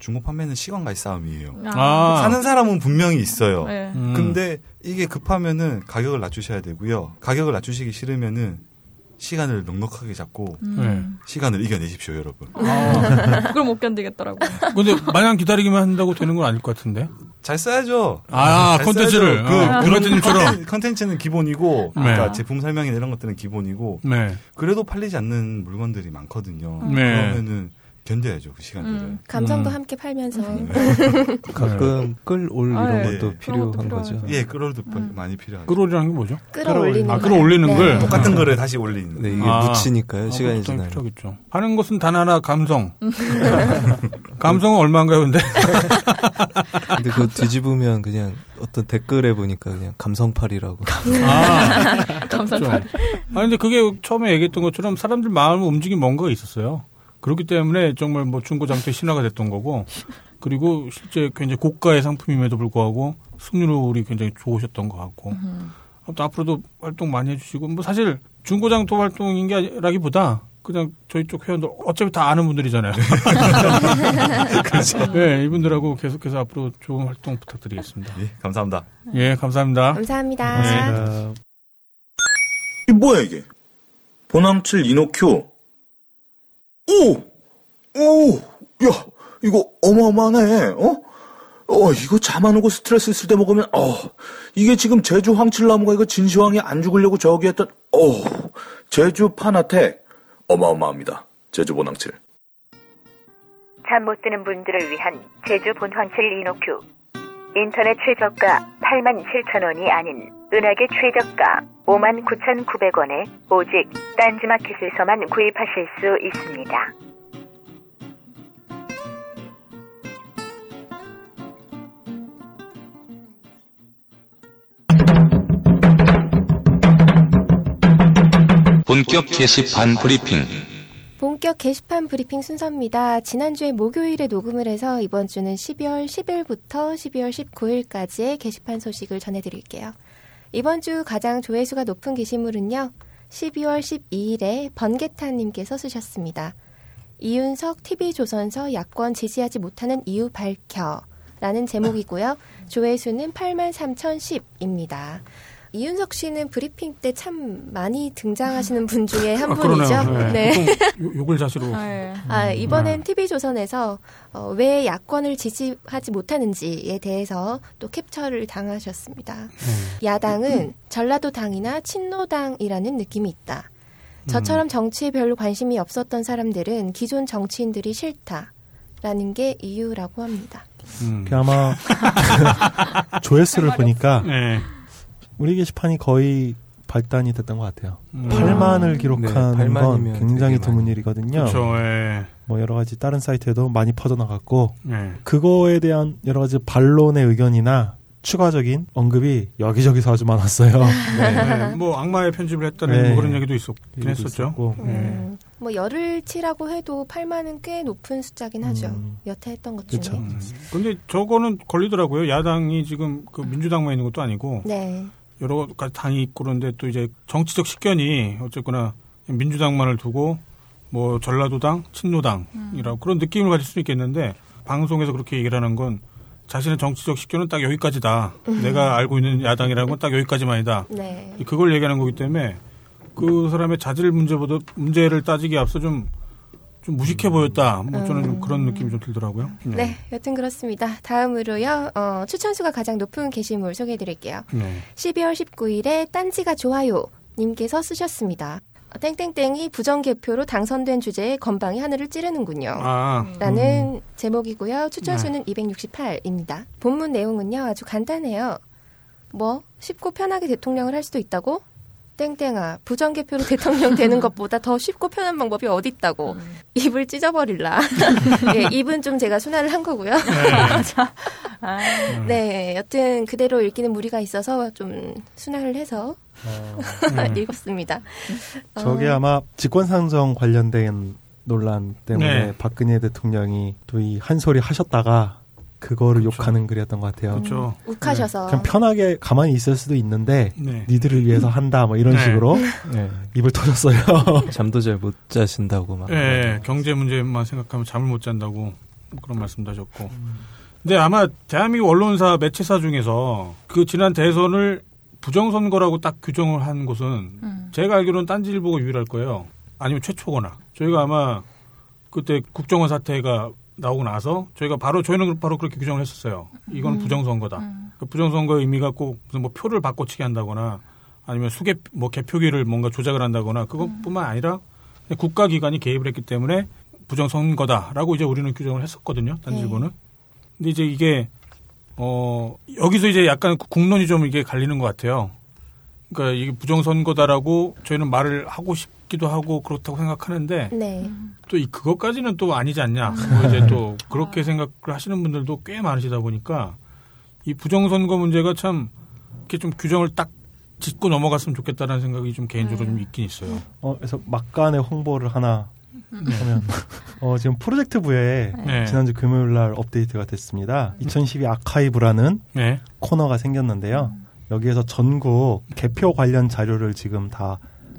중고 판매는 시간과의 싸움이에요. 아. 사는 사람은 분명히 있어요. 네. 음. 근데 이게 급하면은 가격을 낮추셔야 되고요. 가격을 낮추시기 싫으면은 시간을 넉넉하게 잡고 음. 시간을 이겨내십시오, 여러분. 아, [laughs] 그걸 못 견디겠더라고. 근데 마냥 기다리기만 한다고 되는 건 아닐 것 같은데. 잘 써야죠. 아, 잘 콘텐츠를. 써야죠. 아, 그런 홈매트님처럼. 컨텐- 컨텐츠는 기본이고, 네. 그러니까 제품 설명이나 이런 것들은 기본이고, 네. 그래도 팔리지 않는 물건들이 많거든요. 네. 그러면은 견뎌야죠 그 시간들을. 음. 감성도 음. 함께 팔면서 [laughs] 가끔 끌올 아, 이런 네. 것도 그런 필요한 것도 거죠. 예, 끌어도 음. 많이 필요하죠. 끌어올리는 게 뭐죠? 끌어올리는 아, 걸. 끌어올리는 네. 걸? 똑같은 거를 다시 올리는. 네, 이게 아. 묻히니까요. 시간이 아, 지나요. 필요하겠죠. 하는 것은 단 하나 감성. [laughs] 감성은 얼마인가요, 근데? [laughs] 근데 그거 뒤집으면 그냥 어떤 댓글에 보니까 그냥 감성팔이라고. 아, 감사합니다. 아 근데 그게 처음에 얘기했던 것처럼 사람들 마음을 움직인 뭔가가 있었어요. 그렇기 때문에 정말 뭐 중고장터의 신화가 됐던 거고, 그리고 실제 굉장히 고가의 상품임에도 불구하고 승률이 굉장히 좋으셨던 것 같고, 음. 아무튼 앞으로도 활동 많이 해주시고, 뭐 사실 중고장터 활동인 게 아니라기보다 그냥 저희 쪽 회원들 어차피 다 아는 분들이잖아요. [laughs] 그렇죠. 네, 이분들하고 계속해서 앞으로 좋은 활동 부탁드리겠습니다. 예, 감사합니다. 예, 감사합니다. 감사합니다. 네. 어, 이 뭐야 이게? 보낭칠 이노큐. 오, 오, 야, 이거 어마어마하네. 어? 어, 이거 잠 안 오고 스트레스 있을 때 먹으면, 어, 이게 지금 제주 황칠나무가 이거 진시황이 안 죽으려고 저기 했던, 어, 제주 파나텍. 어마어마합니다. 제주 보낭칠. 잠 못 드는 분들을 위한 제주 본황칠 이노큐. 인터넷 최저가 8만 7천 원이 아닌 은하계 최저가 5만 9천 9백원에 오직 딴지마켓에서만 구입하실 수 있습니다. 본격 게시판 브리핑. 본격 게시판 브리핑 순서입니다. 지난주에 목요일에 녹음을 해서 이번 주는 12월 10일부터 12월 19일까지의 게시판 소식을 전해드릴게요. 이번 주 가장 조회수가 높은 게시물은요. 12월 12일에 번개타님께서 쓰셨습니다. 이윤석 TV조선서 야권 지지하지 못하는 이유 밝혀 라는 제목이고요. 조회수는 83,010입니다. 이윤석 씨는 브리핑 때 참 많이 등장하시는 분 중에 한 아, 분이죠. 네. 욕- 욕을 자시로. 아, 예. 아, 이번엔 네. TV조선에서 어, 왜 야권을 지지하지 못하는지에 대해서 또 캡처를 당하셨습니다. 네. 야당은 전라도당이나 친노당이라는 느낌이 있다. 저처럼 정치에 별로 관심이 없었던 사람들은 기존 정치인들이 싫다라는 게 이유라고 합니다. 음. [laughs] 그 아마 조회수를 보니까 네. 우리 게시판이 거의 발단이 됐던 것 같아요. 음. 8만을 기록하는 네, 건 8만이면 굉장히 드문 많이. 일이거든요. 그렇죠. 예. 뭐 여러 가지 다른 사이트에도 많이 퍼져나갔고 네. 그거에 대한 여러 가지 반론의 의견이나 추가적인 언급이 여기저기서 아주 많았어요. [laughs] [laughs] 네. 뭐 악마의 편집을 했다는 네. 뭐 그런 얘기도 있었긴 했었죠. 네. 음, 뭐 열흘 치라고 해도 8만은 꽤 높은 숫자긴 하죠. 음. 여태 했던 것 중에. 그쵸. 음. 근데 저거는 걸리더라고요. 야당이 지금 그 민주당만 있는 것도 아니고 네. 여러 가지 당이 있고 그런데 또 이제 정치적 식견이 어쨌거나 민주당만을 두고 뭐 전라도당, 친노당이라고 그런 느낌을 가질 수 있겠는데 방송에서 그렇게 얘기를 하는 건 자신의 정치적 식견은 딱 여기까지다. 내가 알고 있는 야당이라는 건 딱 여기까지만이다. 네. 그걸 얘기하는 거기 때문에 그 사람의 자질 문제보다 문제를 따지기 앞서 좀, 좀 무식해 보였다. 뭐 저는 좀 그런 느낌이 좀 들더라고요. 네, 여튼 그렇습니다. 다음으로요, 어, 추천수가 가장 높은 게시물 소개해 드릴게요. 네. 12월 19일에 딴지가 좋아요 님께서 쓰셨습니다. 어, 땡땡땡이 부정개표로 당선된 주제에 건방이 하늘을 찌르는군요. 아, 라는 제목이고요. 추천수는 268입니다. 본문 내용은요, 아주 간단해요. 뭐, 쉽고 편하게 대통령을 할 수도 있다고? 땡땡아, 부정개표로 대통령 되는 것보다 더 쉽고 편한 방법이 어딨다고. 입을 찢어버릴라. [laughs] 예, 입은 좀 제가 순화를 한 거고요. [laughs] 아, 네, 여튼 그대로 읽기는 무리가 있어서 좀 순화를 해서 [laughs] 음. 읽었습니다. 어, 저게 아마 직권상정 관련된 논란 때문에 네. 박근혜 대통령이 또 이 한 소리 하셨다가 그거를 그렇죠. 욕하는 글이었던 것 같아요. 그렇죠. 욱하셔서. 그냥 편하게 가만히 있을 수도 있는데 네. 니들을 위해서 한다 뭐 이런 네. 식으로 예, [laughs] 입을 터졌어요. [laughs] 잠도 잘 못 자신다고 막. 예, 경제 문제만 생각하면 잠을 못 잔다고 그런 말씀도 하셨고. 근데 아마 대한민국 언론사 매체사 중에서 그 지난 대선을 부정선거라고 딱 규정을 한 곳은 음. 제가 알기로는 딴지일보가 유일할 거예요. 아니면 최초거나. 저희가 아마 그때 국정원 사태가 나오고 나서 저희가 바로 저희는 바로 그렇게 규정을 했었어요. 이건 부정선거다. 음. 그 부정선거의 의미가 꼭 무슨 뭐 표를 바꿔치기 한다거나 아니면 수개 뭐 개표기를 뭔가 조작을 한다거나 그것뿐만 아니라 국가기관이 개입을 했기 때문에 부정선거다라고 이제 우리는 규정을 했었거든요. 단지부는. 네. 근데 이제 이게 어 여기서 이제 약간 국론이 좀 이게 갈리는 것 같아요. 그러니까 이게 부정선거다라고 저희는 말을 하고 싶 기도 하고 그렇다고 생각하는데 네. 또 이 그것까지는 또 아니지 않냐. 뭐 이제 또 그렇게 생각을 하시는 분들도 꽤 많으시다 보니까 이 부정선거 문제가 참 이렇게 좀 규정을 딱 짚고 넘어갔으면 좋겠다는 생각이 좀 개인적으로 좀 있긴 있어요. 어, 그래서 막간의 홍보를 하나 하면 어, 지금 프로젝트부에 네. 지난주 금요일 날 업데이트가 됐습니다. 2012 아카이브라는 네. 코너가 생겼는데요. 여기에서 전국 개표 관련 자료를 지금 다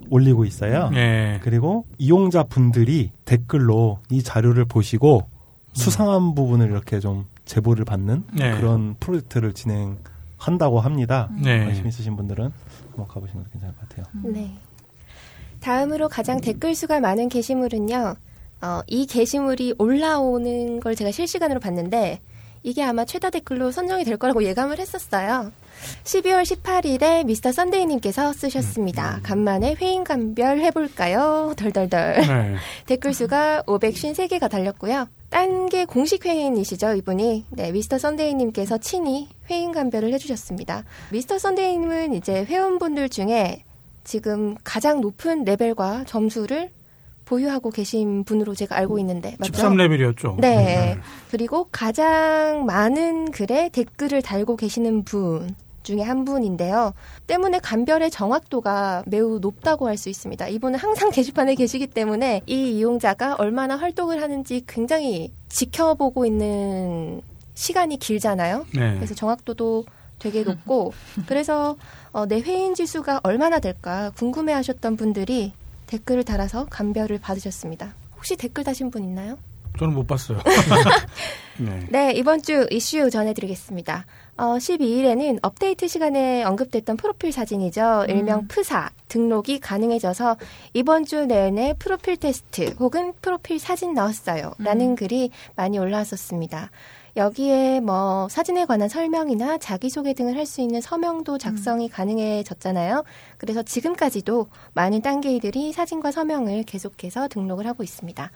올리고 있어요. 네. 그리고 이용자 분들이 댓글로 이 자료를 보시고 수상한 부분을 이렇게 좀 제보를 받는 네. 그런 프로젝트를 진행한다고 합니다. 네. 관심 있으신 분들은 한번 가보시는 것도 괜찮을 것 같아요. 네. 다음으로 가장 댓글 수가 많은 게시물은요. 어, 이 게시물이 올라오는 걸 제가 실시간으로 봤는데 이게 아마 최다 댓글로 선정이 될 거라고 예감을 했었어요. 12월 18일에 미스터 선데이님께서 쓰셨습니다. 간만에 회인감별 해볼까요? 덜덜덜. 네. [laughs] 댓글 수가 553개가 달렸고요. 딴 게 공식 회인이시죠, 이분이. 네, 미스터 선데이님께서 친히 회인 감별을 해주셨습니다. 미스터 선데이님은 이제 회원분들 중에 지금 가장 높은 레벨과 점수를 보유하고 계신 분으로 제가 알고 있는데, 맞죠? 13레벨이었죠. 네. 그리고 가장 많은 글에 댓글을 달고 계시는 분 중에 한 분인데요. 때문에 감별의 정확도가 매우 높다고 할 수 있습니다. 이분은 항상 [laughs] 게시판에 계시기 때문에 이 이용자가 얼마나 활동을 하는지 굉장히 지켜보고 있는 시간이 길잖아요. 네. 그래서 정확도도 되게 높고 그래서 어, 내 회인 지수가 얼마나 될까 궁금해하셨던 분들이 댓글을 달아서 감별을 받으셨습니다. 혹시 댓글 다신 분 있나요? 저는 못 봤어요. [laughs] 네. 네, 이번 주 이슈 전해드리겠습니다. 어, 12일에는 업데이트 시간에 언급됐던 프로필 사진이죠. 일명 프사 등록이 가능해져서 이번 주 내내 프로필 테스트 혹은 프로필 사진 넣었어요. 라는 글이 많이 올라왔었습니다. 여기에 뭐 사진에 관한 설명이나 자기소개 등을 할 수 있는 서명도 작성이 가능해졌잖아요. 그래서 지금까지도 많은 딴게이들이 사진과 서명을 계속해서 등록을 하고 있습니다.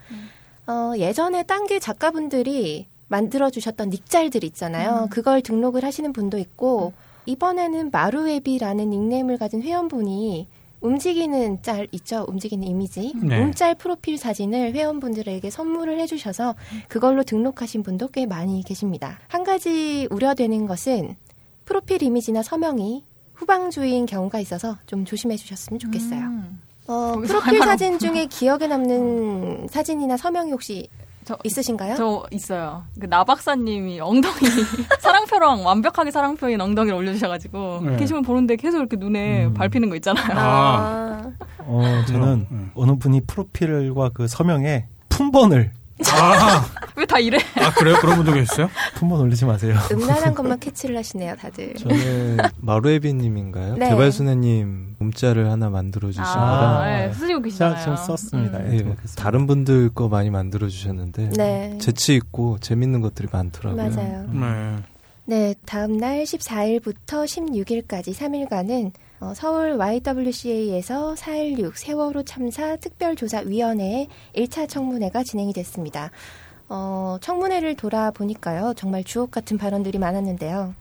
어, 예전에 딴게 작가분들이 만들어 주셨던 닉짤들 있잖아요. 그걸 등록을 하시는 분도 있고, 이번에는 마루웨비라는 닉네임을 가진 회원분이 움직이는 짤 있죠? 움직이는 이미지. 네. 움짤 프로필 사진을 회원분들에게 선물을 해주셔서 그걸로 등록하신 분도 꽤 많이 계십니다. 한 가지 우려되는 것은 프로필 이미지나 서명이 후방주의인 경우가 있어서 좀 조심해 주셨으면 좋겠어요. 음. 어, 할 프로필 말 사진 중에 기억에 남는 사진이나 서명이 혹시 저 있으신가요? 저 있어요. 그 나박사님이 엉덩이 [laughs] 사랑표랑 완벽하게 사랑표인 엉덩이를 올려주셔가지고 네. 게시물 보는데 계속 이렇게 눈에 음. 밟히는 거 있잖아요. 아, 어, 저는 음. 어느 분이 프로필과 그 서명에 품번을 아, [laughs] 왜 다 이래? 아, 그래요? 그런 분도 계셨어요? 품번 올리지 마세요. 음란한 것만 캐치를 하시네요, 다들. 저는 마루에비님인가요? 네. 개발순애님 문자를 하나 만들어 주신 아, 거라 네, 쓰시고 자, 계시잖아요. 지금 썼습니다. 음. 예, 예, 등록했습니다. 다른 분들 거 많이 만들어 주셨는데 네. 재치 있고 재밌는 것들이 많더라고요. 맞아요. 네. 네, 다음 날 14일부터 16일까지 3일간은 어, 서울 YWCA에서 4.16 세월호 참사 특별조사위원회의 1차 청문회가 진행이 됐습니다. 어, 청문회를 돌아보니까요, 정말 주옥 같은 발언들이 많았는데요.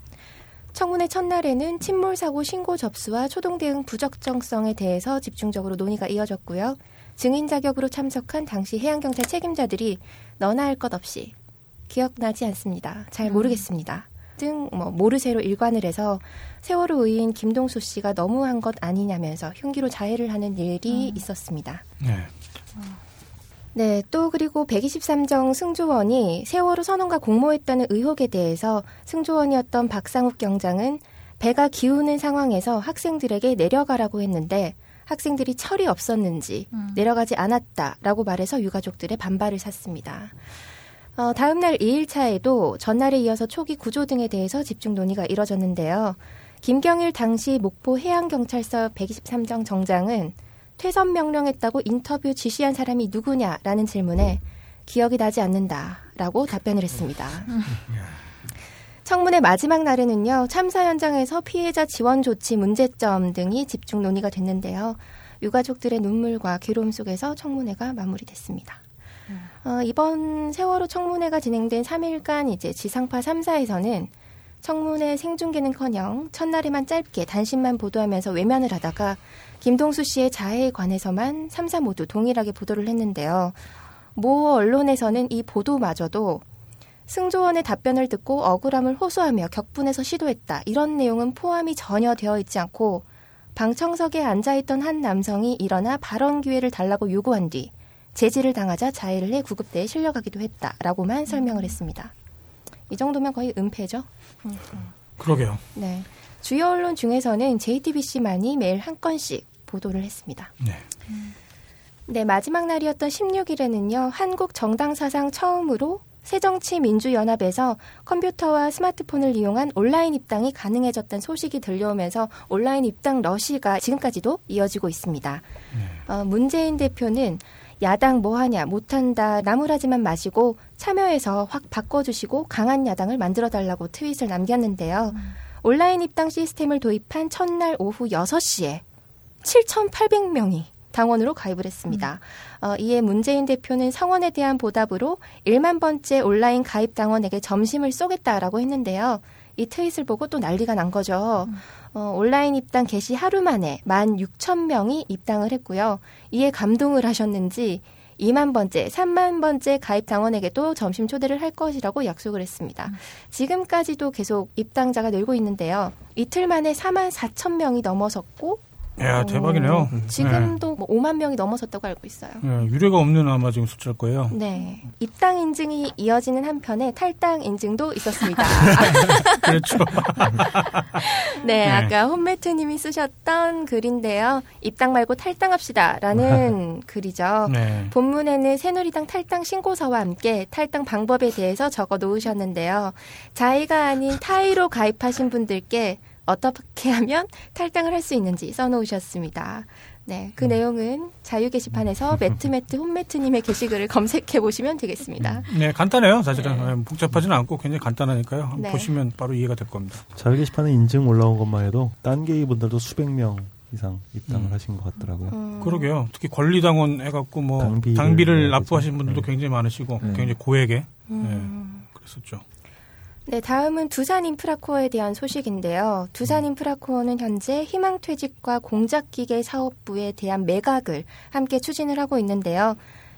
청문회 첫날에는 침몰 사고 신고 접수와 초동 대응 부적정성에 대해서 집중적으로 논의가 이어졌고요. 증인 자격으로 참석한 당시 해양경찰 책임자들이 너나 할 것 없이 기억나지 않습니다. 잘 모르겠습니다. 등 뭐 모르쇠로 일관을 해서 세월호 의인 김동수 씨가 너무한 것 아니냐면서 흉기로 자해를 하는 일이 있었습니다. 네. 네, 또 그리고 123정 승조원이 세월호 선언과 공모했다는 의혹에 대해서 승조원이었던 박상욱 경장은 배가 기우는 상황에서 학생들에게 내려가라고 했는데 학생들이 철이 없었는지 내려가지 않았다라고 말해서 유가족들의 반발을 샀습니다. 어, 다음 날 2일차에도 전날에 이어서 초기 구조 등에 대해서 집중 논의가 이뤄졌는데요. 김경일 당시 목포 해양경찰서 123정 정장은 퇴선 명령했다고 인터뷰 지시한 사람이 누구냐라는 질문에 기억이 나지 않는다라고 답변을 했습니다. [laughs] 청문회 마지막 날에는요, 참사 현장에서 피해자 지원 조치 문제점 등이 집중 논의가 됐는데요. 유가족들의 눈물과 괴로움 속에서 청문회가 마무리됐습니다. 어, 이번 세월호 청문회가 진행된 3일간 이제 지상파 3사에서는 청문회 생중계는커녕 첫날에만 짧게 단신만 보도하면서 외면을 하다가 김동수 씨의 자해에 관해서만 3사 모두 동일하게 보도를 했는데요. 모 언론에서는 이 보도마저도 승조원의 답변을 듣고 억울함을 호소하며 격분해서 시도했다. 이런 내용은 포함이 전혀 되어 있지 않고 방청석에 앉아있던 한 남성이 일어나 발언 기회를 달라고 요구한 뒤 제지를 당하자 자해를 해 구급대에 실려가기도 했다라고만 설명을 했습니다. 이 정도면 거의 은폐죠. 그러게요. 네. 주요 언론 중에서는 JTBC만이 매일 한 건씩 보도를 했습니다. 네. 네, 마지막 날이었던 16일에는요, 한국 정당 사상 처음으로 새정치민주연합에서 컴퓨터와 스마트폰을 이용한 온라인 입당이 가능해졌다는 소식이 들려오면서 온라인 입당 러시가 지금까지도 이어지고 있습니다. 네. 어, 문재인 대표는 야당 뭐하냐 못한다 나무라지만 마시고 참여해서 확 바꿔주시고 강한 야당을 만들어달라고 트윗을 남겼는데요. 온라인 입당 시스템을 도입한 첫날 오후 6시에 7,800명이 당원으로 가입을 했습니다. 어, 이에 문재인 대표는 성원에 대한 보답으로 1만 번째 온라인 가입 당원에게 점심을 쏘겠다라고 했는데요. 이 트윗을 보고 또 난리가 난 거죠. 어, 온라인 입당 개시 하루 만에 1만 6천 명이 입당을 했고요. 이에 감동을 하셨는지 2만 번째, 3만 번째 가입 당원에게도 점심 초대를 할 것이라고 약속을 했습니다. 지금까지도 계속 입당자가 늘고 있는데요. 이틀 만에 4만 4천 명이 넘어섰고 야 대박이네요. 어, 지금도 뭐 5만 명이 넘어섰다고 알고 있어요. 네, 유례가 없는 아마 지금 숫자일 거예요. 네. 입당 인증이 이어지는 한편에 탈당 인증도 있었습니다. [laughs] 그렇죠. [laughs] 네, 네. 아까 홈매트님이 쓰셨던 글인데요. 입당 말고 탈당합시다라는 [laughs] 글이죠. 네. 본문에는 새누리당 탈당 신고서와 함께 탈당 방법에 대해서 적어 놓으셨는데요. 자의가 아닌 타의로 가입하신 분들께 어떻게 하면 탈당을 할 수 있는지 써놓으셨습니다. 네, 그 내용은 자유 게시판에서 [laughs] 매트매트 홈매트님의 게시글을 검색해 보시면 되겠습니다. 네, 간단해요. 사실은 네, 복잡하지는 않고 굉장히 간단하니까요. 한번 네. 보시면 바로 이해가 될 겁니다. 자유 게시판에 인증 올라온 것만 해도 딴 게이 분들도 수백 명 이상 입당을 음. 하신 것 같더라고요. 음, 그러게요. 특히 권리당원 해갖고 뭐 당비를 당비를, 납부하신. 분들도 네. 굉장히 많으시고 네. 굉장히 고액에 음. 그랬었죠. 네, 다음은 두산 인프라코어에 대한 소식인데요. 두산 인프라코어는 현재 희망퇴직과 공작기계 사업부에 대한 매각을 함께 추진을 하고 있는데요.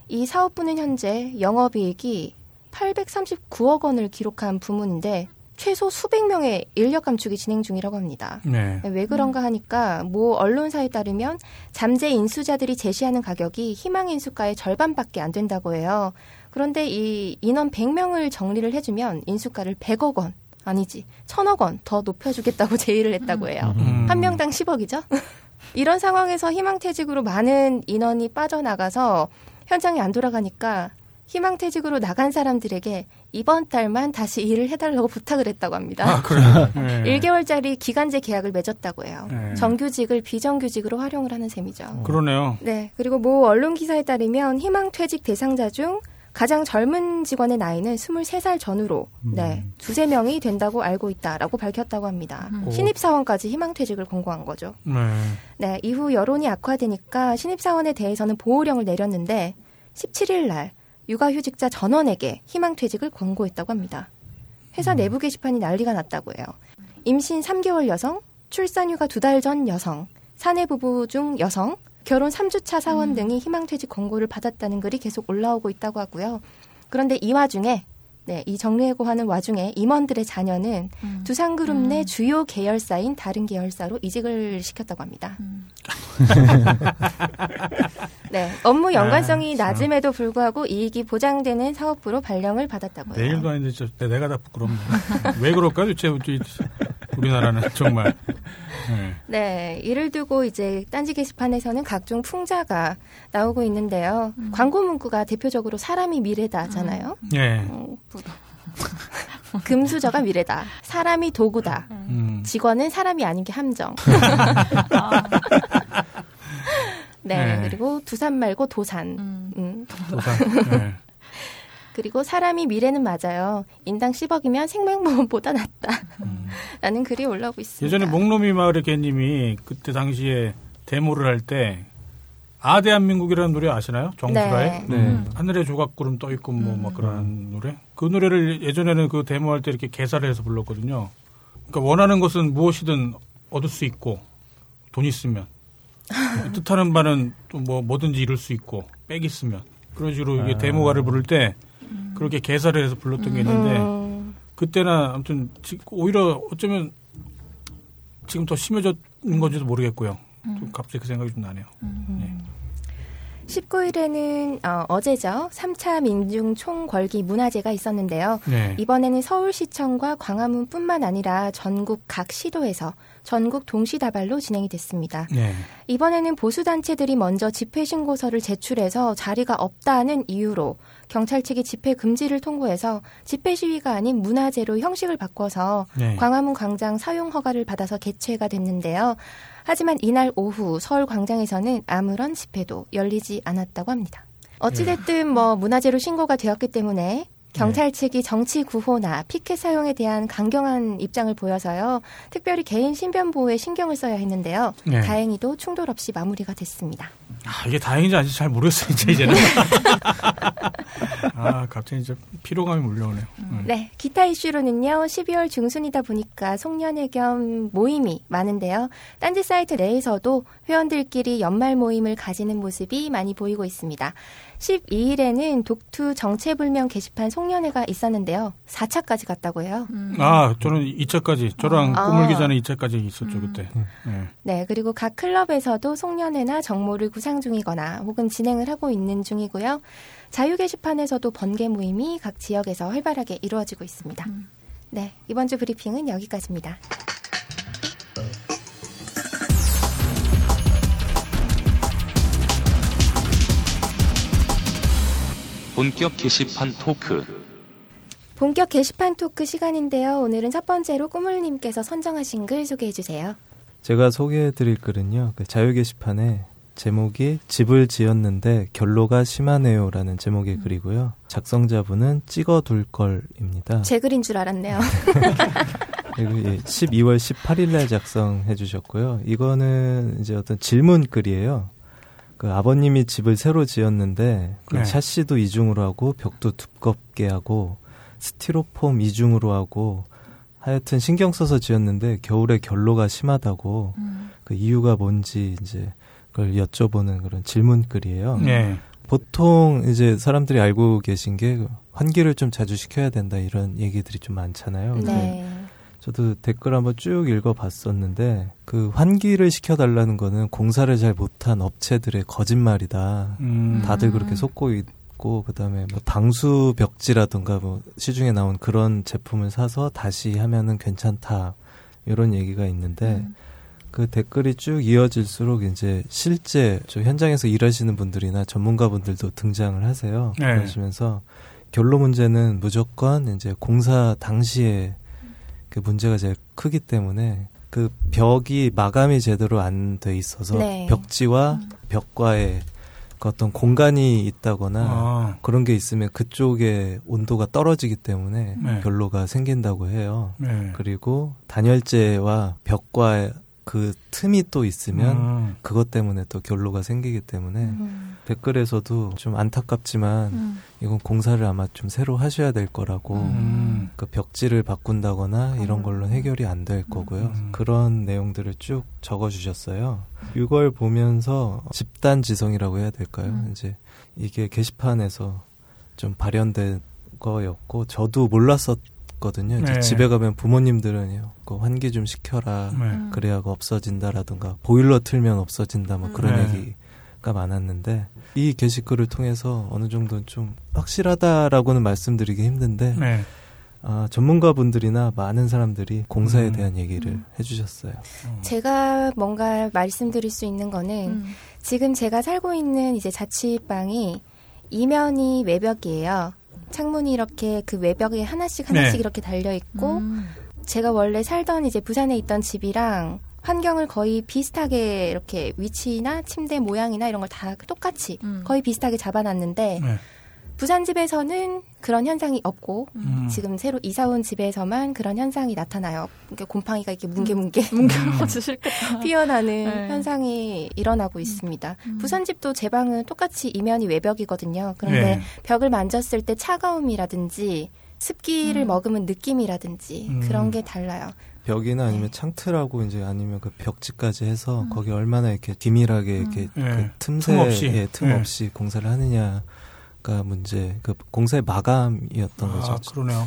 이 사업부는 현재 영업이익이 839억 원을 기록한 부문인데 최소 수백 명의 인력 감축이 진행 중이라고 합니다. 네. 왜 그런가 하니까 모 언론사에 따르면 잠재 인수자들이 제시하는 가격이 희망 인수가의 절반밖에 안 된다고 해요. 그런데 이 인원 100명을 정리를 해주면 인수가를 100억 원 아니지 1000억 원 더 높여주겠다고 [laughs] 제의를 했다고 해요. 음. 한 명당 10억이죠. [laughs] 이런 상황에서 희망퇴직으로 많은 인원이 빠져나가서 현장이 안 돌아가니까 희망퇴직으로 나간 사람들에게 이번 달만 다시 일을 해달라고 부탁을 했다고 합니다. 아, 그래요? [laughs] 네. 1개월짜리 기간제 계약을 맺었다고 해요. 네. 정규직을 비정규직으로 활용을 하는 셈이죠. 그러네요. 네. 그리고 모 언론 기사에 따르면 희망퇴직 대상자 중 가장 젊은 직원의 나이는 23살 전후로 네, 두세 명이 된다고 알고 있다라고 밝혔다고 합니다. 음. 신입 사원까지 희망 퇴직을 권고한 거죠. 네. 네, 이후 여론이 악화되니까 신입 사원에 대해서는 보호령을 내렸는데 17일 날 육아휴직자 전원에게 희망 퇴직을 권고했다고 합니다. 회사 내부 게시판이 난리가 났다고 해요. 임신 3개월 여성, 출산휴가 두 달 전 여성, 사내 부부 중 여성, 결혼 3주차 사원 등이 희망퇴직 권고를 받았다는 글이 계속 올라오고 있다고 하고요. 그런데 이 와중에 네, 이 정리해고하는 와중에 임원들의 자녀는 두산그룹 내 주요 계열사인 다른 계열사로 이직을 시켰다고 합니다. [laughs] 네, 업무 연관성이 아, 참. 낮음에도 불구하고 이익이 보장되는 사업부로 발령을 받았다고 해요. 내일도 아닌데 저, 내가 다 부끄럽네. 왜 그럴까요? 도대체 우리- 우리나라는 [laughs] 정말. 네. 네, 이를 두고 이제 딴지 게시판에서는 각종 풍자가 나오고 있는데요. 광고 문구가 대표적으로 사람이 미래다잖아요. 예. 어, [laughs] 금수저가 미래다. 사람이 도구다. 음. 직원은 사람이 아닌 게 함정. [laughs] 네, 네. 그리고 두산 말고 도산. 음. 음. 도산. 네. 그리고 사람이 미래는 맞아요. 인당 10억이면 생명보험보다 낫다. 라는 글이 올라오고 있습니다. 예전에 목로미 마을의 개님이 그때 당시에 데모를 할 때 아 대한민국이라는 노래 아시나요? 정수라의 네. 네. 하늘의 조각구름 떠 있고 뭐막 음. 그런 노래. 그 노래를 예전에는 그 데모할 때 이렇게 개사를 해서 불렀거든요. 그러니까 원하는 것은 무엇이든 얻을 수 있고 돈 있으면 [laughs] 뜻하는 바는 또 뭐 뭐든지 이룰 수 있고 빽 있으면 그런 식으로 이게 아. 데모가를 부를 때 그렇게 개사를 해서 불렀던 게 있는데 음, 그때나 아무튼 지- 오히려 어쩌면 지금 더 심해졌는 건지도 모르겠고요. 좀 갑자기 그 생각이 좀 나네요. 19일에는 어, 어제죠. 3차 민중 총궐기 문화제가 있었는데요. 네. 이번에는 서울시청과 광화문뿐만 아니라 전국 각 시도에서 전국 동시다발로 진행이 됐습니다. 네. 이번에는 보수단체들이 먼저 집회 신고서를 제출해서 자리가 없다는 이유로 경찰 측이 집회 금지를 통보해서 집회 시위가 아닌 문화제로 형식을 바꿔서 네. 광화문 광장 사용 허가를 받아서 개최가 됐는데요. 하지만 이날 오후 서울 광장에서는 아무런 집회도 열리지 않았다고 합니다. 어찌됐든 뭐 문화재로 신고가 되었기 때문에 경찰 측이 정치 구호나 피켓 사용에 대한 강경한 입장을 보여서요. 특별히 개인 신변 보호에 신경을 써야 했는데요. 네. 다행히도 충돌 없이 마무리가 됐습니다. 아, 이게 다행인지 아닌지 잘 모르겠어요, 이제 이제는. [laughs] 아, 갑자기 이제 피로감이 몰려오네요. 음. 네, 기타 이슈로는요. 12월 중순이다 보니까 송년회 겸 모임이 많은데요. 딴지 사이트 내에서도 회원들끼리 연말 모임을 가지는 모습이 많이 보이고 있습니다. 12일에는 독투 정체불명 게시판 송년회가 있었는데요. 4차까지 갔다고 해요. 음. 아, 저는 2차까지, 저랑 아. 꿈물기 전에 2차까지 있었죠, 그때. 네. 네, 그리고 각 클럽에서도 송년회나 정모를 구상 중이거나 혹은 진행을 하고 있는 중이고요. 자유 게시판에서도 번개 모임이 각 지역에서 활발하게 이루어지고 있습니다. 네, 이번 주 브리핑은 여기까지입니다. 본격 게시판 토크. 본격 게시판 토크 시간인데요. 오늘은 첫 번째로 꾸물님께서 선정하신 글 소개해 주세요. 제가 소개해 드릴 글은요. 그 자유 게시판에 제목이 집을 지었는데 결로가 심하네요라는 제목의 글이고요. 작성자분은 찍어둘 걸입니다. 제 글인 줄 알았네요. [laughs] 그리고 예, 12월 18일 날 작성해 주셨고요. 이거는 이제 어떤 질문 글이에요. 그 아버님이 집을 새로 지었는데 그 네. 샤시도 이중으로 하고 벽도 두껍게 하고 스티로폼 이중으로 하고 하여튼 신경 써서 지었는데 겨울에 결로가 심하다고 음. 그 이유가 뭔지 이제 그걸 여쭤보는 그런 질문 글이에요. 네. 보통 이제 사람들이 알고 계신 게 환기를 좀 자주 시켜야 된다 이런 얘기들이 좀 많잖아요. 네. 저도 댓글 한번 쭉 읽어봤었는데 그 환기를 시켜달라는 거는 공사를 잘 못한 업체들의 거짓말이다. 음. 다들 그렇게 속고 있고 그다음에 뭐 방수 벽지라든가 뭐 시중에 나온 그런 제품을 사서 다시 하면은 괜찮다 이런 얘기가 있는데 음. 그 댓글이 쭉 이어질수록 이제 실제 저 현장에서 일하시는 분들이나 전문가분들도 등장을 하세요. 네. 그러시면서 결로 문제는 무조건 이제 공사 당시에 그 문제가 제일 크기 때문에 그 벽이 마감이 제대로 안 돼 있어서 네. 벽지와 음. 벽과의 그 어떤 공간이 있다거나 아, 그런 게 있으면 그쪽에 온도가 떨어지기 때문에 네. 결로가 생긴다고 해요. 네. 그리고 단열재와 벽과 그 틈이 또 있으면 음. 그것 때문에 또 결로가 생기기 때문에 음. 댓글에서도 좀 안타깝지만 음. 이건 공사를 아마 좀 새로 하셔야 될 거라고 음. 그 벽지를 바꾼다거나 이런 걸로 해결이 안 될 거고요. 음. 그런 내용들을 쭉 적어 주셨어요. 이걸 보면서 집단 지성이라고 해야 될까요? 음. 이제 이게 게시판에서 좀 발현된 거였고 저도 몰랐었 거든요. 이제 네. 집에 가면 부모님들은 그 환기 좀 시켜라. 네. 음. 그래야 그 없어진다라든가 보일러 틀면 없어진다 뭐 그런 네. 얘기가 많았는데 이 게시글을 통해서 어느 정도 좀 확실하다라고는 말씀드리기 힘든데 네. 아, 전문가분들이나 많은 사람들이 공사에 음. 대한 얘기를 음. 해주셨어요. 제가 뭔가 말씀드릴 수 있는 거는 음. 지금 제가 살고 있는 이제 자취방이 이면이 외벽이에요. 창문이 이렇게 그 외벽에 하나씩 하나씩 네. 이렇게 달려 있고 음. 제가 원래 살던 이제 부산에 있던 집이랑 환경을 거의 비슷하게 이렇게 위치나 침대 모양이나 이런 걸 다 똑같이 음. 거의 비슷하게 잡아놨는데 네. 부산 집에서는 그런 현상이 없고 음. 지금 새로 이사 온 집에서만 그런 현상이 나타나요. 그러니까 곰팡이가 이렇게 뭉게뭉게 뭉겨서 싫겠다. 피어나는 네. 현상이 일어나고 있습니다. 음. 부산 집도 제 방은 똑같이 이면이 외벽이거든요. 그런데 네. 벽을 만졌을 때 차가움이라든지 습기를 음. 머금은 느낌이라든지 음. 그런 게 달라요. 벽이나 아니면 창틀하고 이제 아니면 그 벽지까지 해서 거기 얼마나 이렇게 디밀하게 이렇게 예. 그 틈새 틈 없이. 예, 틈 예. 없이 공사를 하느냐 가 문제. 그 공사의 마감이었던 거죠. 아, 그러네요.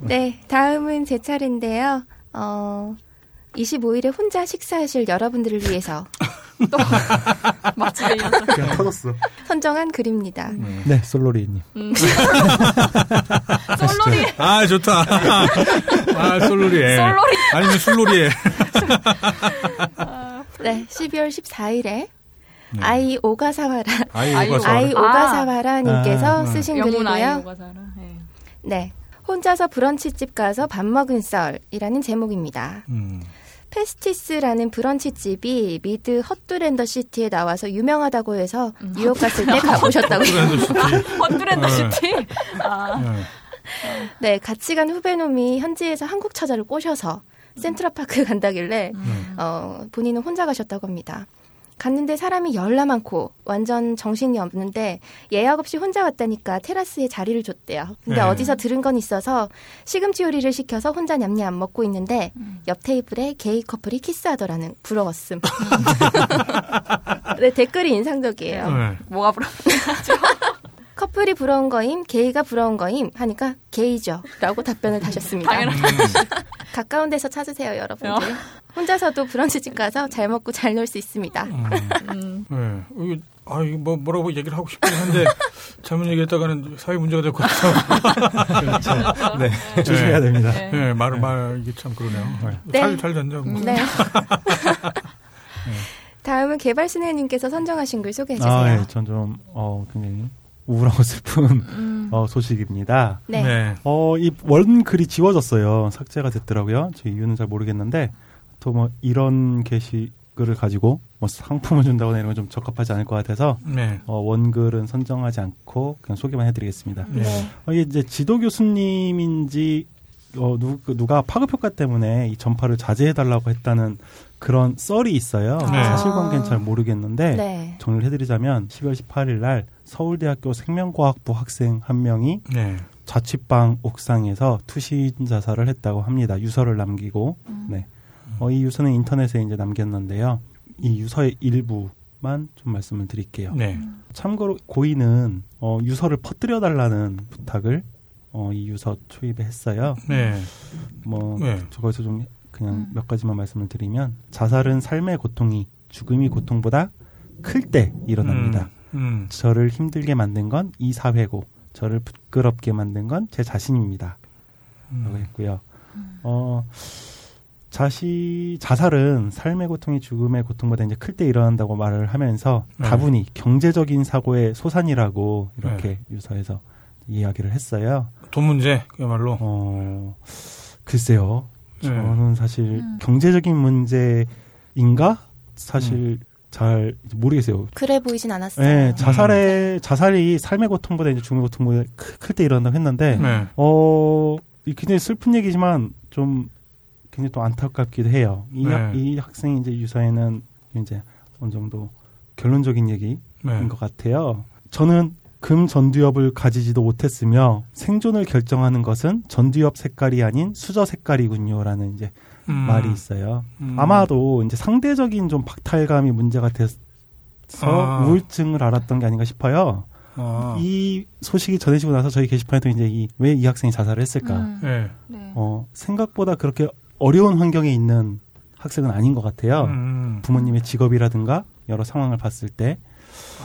네, 다음은 제 차례인데요. 어, 25일에 혼자 식사하실 여러분들을 위해서 [laughs] 맛집에 이어서. 그냥 터졌어. 선정한 글입니다. 네, 솔로리님. 음. [laughs] 솔로리. [laughs] 아, 좋다. 아, 솔로리에. 솔로리. 아니면 술로리에. 네, 12월 14일에 아이 오가사와라 아이. 오가사와라님께서 아, 쓰신 글이고요. 오가사라. 네. 네, 혼자서 브런치집 가서 밥 먹은 썰이라는 제목입니다. 음. Pastis라는 브런치집이 미드 Sex and the City에 나와서 유명하다고 해서 음, 뉴욕 갔을 때 가보셨다고. 브랜드 시티. [laughs] Sex and the 네. City. 아. 네. 네, 같이 간 후배놈이 현지에서 한국 처자를 꼬셔서 센트럴파크 [laughs] 간다길래 음. 어, 본인은 혼자 가셨다고 합니다. 갔는데 사람이 열나 많고 완전 정신이 없는데 예약 없이 혼자 왔다니까 테라스에 자리를 줬대요. 근데 네. 어디서 들은 건 있어서 시금치 요리를 시켜서 혼자 냠냠 먹고 있는데 옆 테이블에 게이 커플이 키스하더라는 부러웠음. [laughs] 네, 댓글이 인상적이에요. 네. 뭐가 부러? 커플이 부러운 거임, 게이가 부러운 거임 하니까 게이죠. 라고 답변을 다셨습니다. 당연하다. 가까운 데서 찾으세요, 여러분들. 혼자서도 브런치집 가서 잘 먹고 잘 놀 수 있습니다. 음. 네. 이게, 아, 이거 뭐, 뭐라고 얘기를 하고 싶긴 한데, [laughs] 잘못 얘기했다가는 사회 문제가 될 것 같아서. [laughs] 그렇죠. 네, 조심해야 됩니다. 네. 네, 말을 말, 이게 참 그러네요. 네. 잘, 잘 됐네요. 뭐. 네. 다음은 개발순애님께서 선정하신 글 소개해 주세요. 아, 예, 전좀 어, 굉장히 우울하고 슬픈 음. 어, 소식입니다. 네. 네. 어, 이 원 글이 지워졌어요. 삭제가 됐더라고요. 제 이유는 잘 모르겠는데 또 뭐 이런 게시글을 가지고 뭐 상품을 준다거나 이런 건 좀 적합하지 않을 것 같아서 네. 어, 원글은 선정하지 않고 그냥 소개만 해드리겠습니다. 네. 어, 이게 이제 지도 교수님인지 어, 누, 누가 파급 효과 때문에 이 전파를 자제해달라고 했다는 그런 썰이 있어요. 네. 사실관계는 잘 모르겠는데 네. 정리를 해드리자면 12월 18일 날 서울대학교 생명과학부 학생 한 명이 네. 자취방 옥상에서 투신 자살을 했다고 합니다. 유서를 남기고, 네. 어, 이 유서는 인터넷에 이제 남겼는데요. 이 유서의 일부만 좀 말씀을 드릴게요. 네. 참고로 고인은 어, 유서를 퍼뜨려 달라는 부탁을 어, 이 유서 초입에 했어요. 네. 뭐 네. 저거에서 좀 그냥 몇 가지만 말씀을 드리면 자살은 삶의 고통이 죽음이 고통보다 클 때 일어납니다. 음. 저를 힘들게 만든 건 이 사회고 저를 부끄럽게 만든 건 제 자신입니다. 라고 음. 했고요. 어, 자시, 자살은 삶의 고통이 죽음의 고통보다 이제 클 때 일어난다고 말을 하면서 네. 다분히 경제적인 사고의 소산이라고 이렇게 네. 유서에서 이야기를 했어요. 돈 문제, 그야말로. 어, 글쎄요. 네. 저는 사실 음. 경제적인 문제인가? 사실 잘 모르겠어요. 그래 보이진 않았어요. 네, 자살의 자살이 삶의 고통보다 이제 죽음의 고통보다 클 때 일어난다고 했는데 네. 어이 굉장히 슬픈 얘기지만 좀 굉장히 또 안타깝기도 해요. 이, 네. 학, 이 학생이 이제 유서에는 이제 어느 정도 결론적인 얘기인 네. 것 같아요. 저는 금 전두엽을 가지지도 못했으며 생존을 결정하는 것은 전두엽 색깔이 아닌 수저 색깔이군요라는 이제 음. 말이 있어요. 음. 아마도 이제 상대적인 좀 박탈감이 문제가 돼서 아. 우울증을 알았던 게 아닌가 싶어요. 아. 이 소식이 전해지고 나서 저희 게시판에도 이제 이 왜 이 학생이 자살을 했을까? 음. 네. 네. 어, 생각보다 그렇게 어려운 환경에 있는 학생은 아닌 것 같아요. 음. 부모님의 직업이라든가 여러 상황을 봤을 때, 아,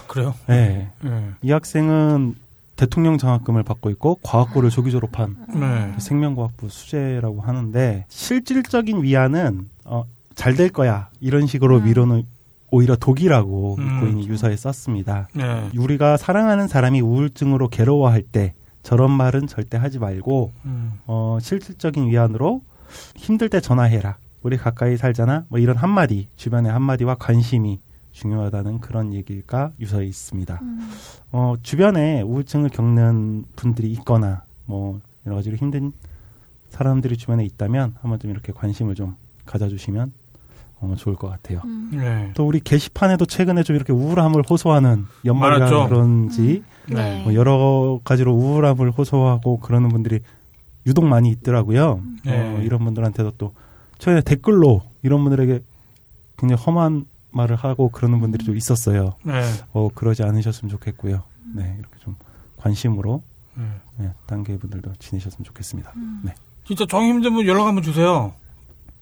그래요? 네. 네. 이 학생은 대통령 장학금을 받고 있고 과학고를 조기 졸업한 네. 생명과학부 수재라고 하는데 실질적인 위안은 어, 잘 될 거야 이런 식으로 음. 위로는 오히려 독이라고 음. 고인이 유서에 썼습니다. 네. 우리가 사랑하는 사람이 우울증으로 괴로워할 때 저런 말은 절대 하지 말고 음. 어, 실질적인 위안으로 힘들 때 전화해라. 우리 가까이 살잖아. 뭐 이런 한마디 주변의 한마디와 관심이 중요하다는 그런 얘기가 유서에 있습니다. 어, 주변에 우울증을 겪는 분들이 있거나 뭐 여러 가지로 힘든 사람들이 주변에 있다면 한번 좀 이렇게 관심을 좀 가져주시면 어, 좋을 것 같아요. 음. 네. 또 우리 게시판에도 최근에 좀 이렇게 우울함을 호소하는 연말이라. 그런지 네. 뭐 여러 가지로 우울함을 호소하고 그러는 분들이 유독 많이 있더라고요. 네. 어, 이런 분들한테도 또 최근에 댓글로 이런 분들에게 굉장히 험한 말을 하고 그러는 분들이 좀 있었어요. 네. 어, 그러지 않으셨으면 좋겠고요. 네, 이렇게 좀 관심으로 네. 네, 단계 분들도 지내셨으면 좋겠습니다. 네. 진짜 정 힘든 분 연락 한번 주세요.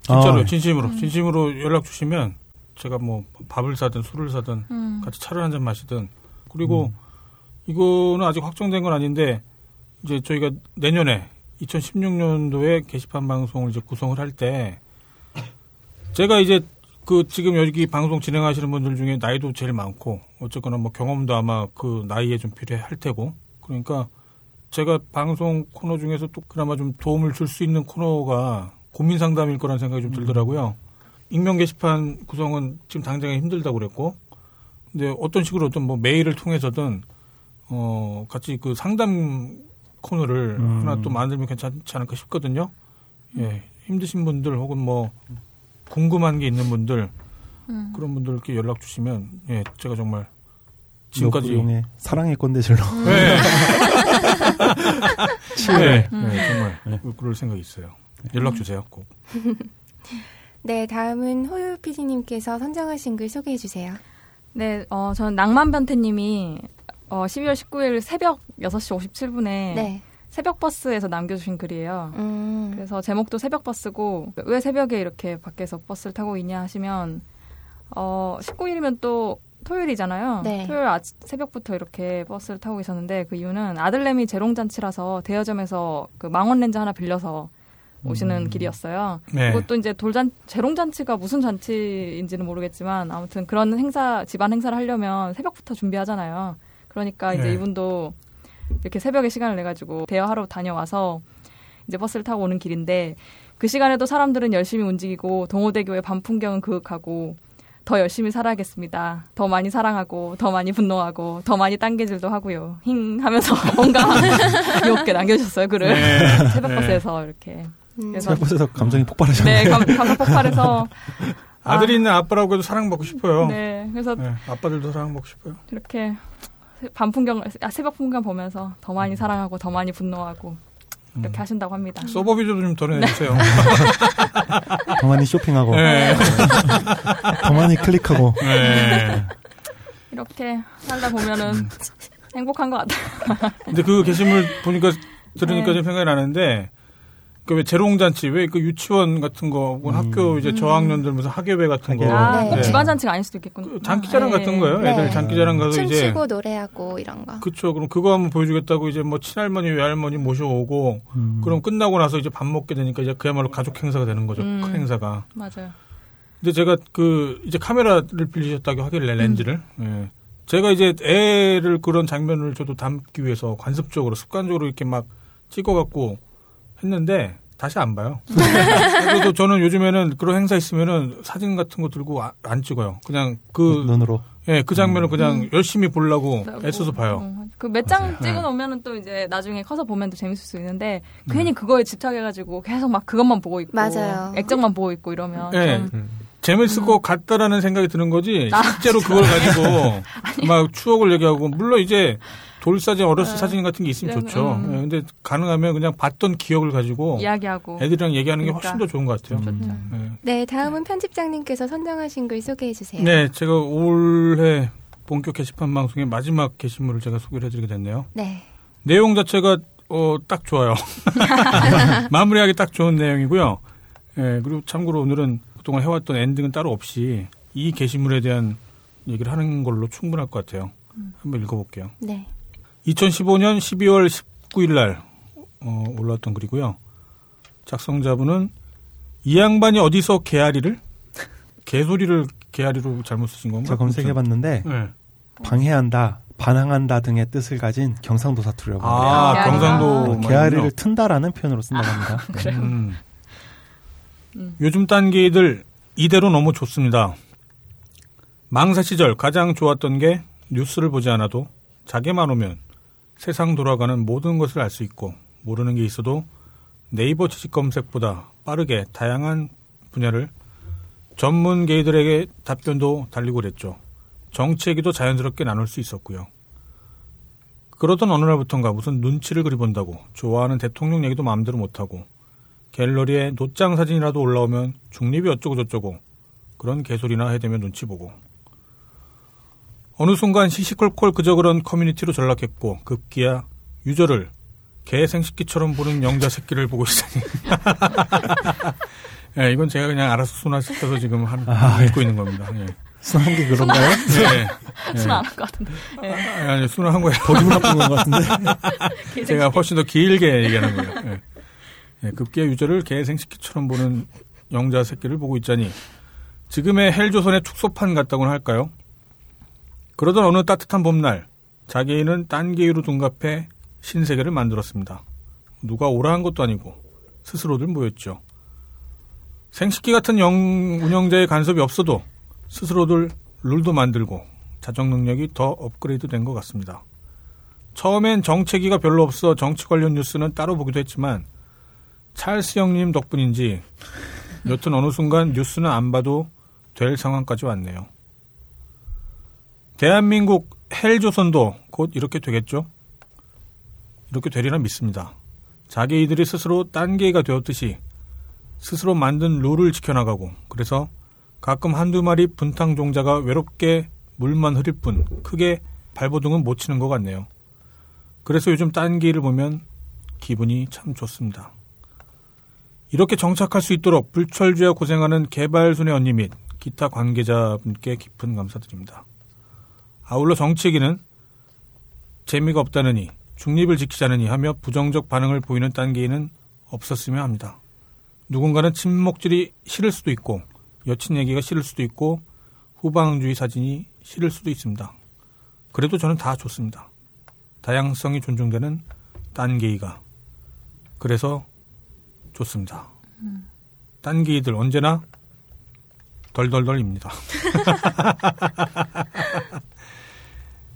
진짜로 아, 진심으로 진심으로 연락 주시면 제가 뭐 밥을 사든 술을 사든 음. 같이 차를 한 잔 마시든 그리고 이거는 아직 확정된 건 아닌데 이제 저희가 내년에 2016년도에 게시판 방송을 이제 구성을 할 때 제가 이제 그 지금 여기 방송 진행하시는 분들 중에 나이도 제일 많고 어쨌거나 뭐 경험도 아마 그 나이에 좀 필요할 테고 그러니까 제가 방송 코너 중에서 또 그나마 좀 도움을 줄 수 있는 코너가 고민 상담일 거라는 생각이 좀 들더라고요. 익명 게시판 구성은 지금 당장에 힘들다고 그랬고 근데 어떤 식으로 어떤 뭐 메일을 통해서든 어 같이 그 상담 코너를 음. 하나 또 만들면 괜찮지 않을까 싶거든요. 예, 힘드신 분들 혹은 뭐 궁금한 게 있는 분들 음. 그런 분들께 연락 주시면 예, 제가 정말 지금까지 사랑의 꼰대질로 [laughs] 네. 네, 음. 네, 정말 그럴 생각이 있어요. 연락 주세요, 꼭. 네, 다음은 호요 PD님께서 선정하신 글 소개해 주세요. 네, 어, 저는 낭만변태님이 어, 12월 19일 새벽 6시 57분에 네. 새벽 버스에서 남겨주신 글이에요. 음. 그래서 제목도 새벽 버스고 왜 새벽에 이렇게 밖에서 버스를 타고 있냐 하시면 어 19일이면 또 토요일이잖아요. 네. 토요일 아, 새벽부터 이렇게 버스를 타고 계셨는데 그 이유는 아들내미 재롱잔치라서 대여점에서 그 망원 렌즈 하나 빌려서 오시는 길이었어요. 네. 그것도 이제 돌잔 재롱잔치가 무슨 잔치인지는 모르겠지만 아무튼 그런 행사 집안 행사를 하려면 새벽부터 준비하잖아요. 그러니까 이제 네. 이분도 이렇게 새벽에 시간을 내 가지고 대여하러 다녀와서 이제 버스를 타고 오는 길인데 그 시간에도 사람들은 열심히 움직이고 동호대교의 밤 풍경은 그윽하고 더 열심히 살아야겠습니다. 더 많이 사랑하고 더 많이 분노하고 더 많이 딴개질도 하고요. 힝 하면서 [laughs] 뭔가 귀엽게 남겨주셨어요 글을 네. [laughs] 새벽 버스에서 이렇게 음. 그래서 새벽 버스에서 감정이 폭발하셨네요. 네 감, 감정 폭발해서 아들이 있는 아빠라고 해도 사랑받고 싶어요. 네 그래서 네, 아빠들도 사랑받고 싶어요. 이렇게 밤 풍경 아, 새벽 풍경 보면서 더 많이 사랑하고 더 많이 분노하고 이렇게 하신다고 합니다. 서버비도 좀더 내주세요. [laughs] 더 많이 쇼핑하고 네. 더 많이 클릭하고 네. 이렇게 살다 보면은 행복한 것 같아요. 근데 그 게시물 보니까 들으니까 네. 좀 생각이 나는데 그왜 재롱잔치 왜 그 유치원 같은 거 혹은 학교 이제 저학년들 무슨 학예회 같은 거 아, 네. 꼭 네. 집안 잔치가 아닐 수도 있겠군요. 그 장기자랑 아, 같은 예. 거예요. 네. 애들 장기자랑 가서 이제 춤추고 노래하고 이런 거. 그쵸. 그럼 그거 한번 보여주겠다고 이제 뭐 친할머니 외할머니 모셔오고 음. 그럼 끝나고 나서 이제 밥 먹게 되니까 이제 그야말로 가족 행사가 되는 거죠. 음. 큰 행사가. 맞아요. 근데 제가 그 이제 카메라를 빌리셨다고 하길래 렌즈를. 예. 제가 이제 애를 그런 장면을 저도 담기 위해서 관습적으로 습관적으로 이렇게 막 찍어갖고 했는데 다시 안 봐요. [laughs] 그래서 저는 요즘에는 그런 행사 있으면은 사진 같은 거 들고 아- 안 찍어요. 그냥 그, 눈으로 예, 그 장면을 그냥 열심히 보려고 뭐, 애써서 봐요. 어, 그몇 장. 찍어 놓으면은 또 이제 나중에 커서 보면 또 재밌을 수 있는데 괜히 그거에 집착해가지고 계속 막 그것만 보고 있고 맞아요. 액정만 보고 있고 이러면 네. 좀 재밌을 것 같다라는 생각이 드는 거지 실제로 그걸 가지고 [laughs] 막 추억을 얘기하고 물론 이제 돌사진 어렸을 사진 같은 게 있으면 음, 좋죠. 음. 예, 근데 가능하면 그냥 봤던 기억을 가지고 이야기하고 애들이랑 얘기하는 게 훨씬 그러니까. 더 좋은 것 같아요. 좋죠. 예. 네, 다음은 편집장님께서 선정하신 글 소개해 주세요. 네, 제가 올해 본격 게시판 방송의 마지막 게시물을 제가 소개를 해드리게 됐네요. 네. 내용 자체가 어, 딱 좋아요. [laughs] [laughs] 마무리하기 딱 좋은 내용이고요. 예, 그리고 참고로 오늘은 그동안 해왔던 엔딩은 따로 없이 이 게시물에 대한 얘기를 하는 걸로 충분할 것 같아요. 한번 읽어볼게요. 네. 2015년 12월 19일 날 어, 올라왔던 글이고요. 작성자분은 이 양반이 어디서 개아리를 개소리를 개아리로 잘못 쓰신 건가? 제가 검색해봤는데 네. 방해한다, 반항한다 등의 뜻을 가진 경상도 사투리라고 합니다. 아, 개아리. 경상도. 개아리를 튼다라는 표현으로 쓴다고 합니다. [laughs] 네. 음. 요즘 딴 게이들 이대로 너무 좋습니다. 망사 시절 가장 좋았던 게 뉴스를 보지 않아도 자기만 오면 세상 돌아가는 모든 것을 알 수 있고 모르는 게 있어도 네이버 지식 검색보다 빠르게 다양한 분야를 전문 게이들에게 답변도 달리고 그랬죠. 정치 얘기도 자연스럽게 나눌 수 있었고요. 그러던 어느 날부턴가 무슨 눈치를 그리본다고 좋아하는 대통령 얘기도 마음대로 못하고 갤러리에 노장 사진이라도 올라오면 중립이 어쩌고 저쩌고 그런 개소리나 해대면 눈치 보고 어느 순간 시시콜콜 그저 그런 커뮤니티로 전락했고 급기야 유저를 개 생식기처럼 보는 영자 새끼를 보고 있으니 [laughs] 예, 이건 제가 그냥 알아서 순화시켜서 지금 한, 아, 읽고 있는 겁니다. 예. 순한 게 그런가요? 네. 예. 순안할것 같은데. 예. 아니, 아니, 순화한 거예요. 더 기분 나쁜 것 같은데. [laughs] 제가 훨씬 더 길게 얘기하는 거예요. 예. 예, 급기야 유저를 개 생식기처럼 보는 영자 새끼를 보고 있자니 지금의 헬조선의 축소판 같다고는 할까요? 그러던 어느 따뜻한 봄날 자기는 딴 개유로 둔갑해 신세계를 만들었습니다. 누가 오라 한 것도 아니고 스스로들 모였죠. 생식기 같은 영, 운영자의 간섭이 없어도 스스로들 룰도 만들고 자정 능력이 더 업그레이드 된 것 같습니다. 처음엔 정체기가 별로 없어 정치 관련 뉴스는 따로 보기도 했지만 찰스 형님 덕분인지 여튼 어느 순간 뉴스는 안 봐도 될 상황까지 왔네요. 대한민국 헬조선도 곧 이렇게 되겠죠? 이렇게 되리라 믿습니다. 자기들이 스스로 딴개가 되었듯이 스스로 만든 룰을 지켜나가고 그래서 가끔 한두 마리 분탕 종자가 외롭게 물만 흐릴 뿐 크게 발버둥은 못 치는 것 같네요. 그래서 요즘 딴개를 보면 기분이 참 좋습니다. 이렇게 정착할 수 있도록 불철주야 고생하는 개발순의 언니 및 기타 관계자분께 깊은 감사드립니다. 아울러 정치 얘기는 재미가 없다느니 중립을 지키자느니 하며 부정적 반응을 보이는 딴 개인은 없었으면 합니다. 누군가는 침묵질이 싫을 수도 있고 여친 얘기가 싫을 수도 있고 후방주의 사진이 싫을 수도 있습니다. 그래도 저는 다 좋습니다. 다양성이 존중되는 딴 게이가 그래서 좋습니다. 딴 게이들 언제나 덜덜덜입니다. [laughs]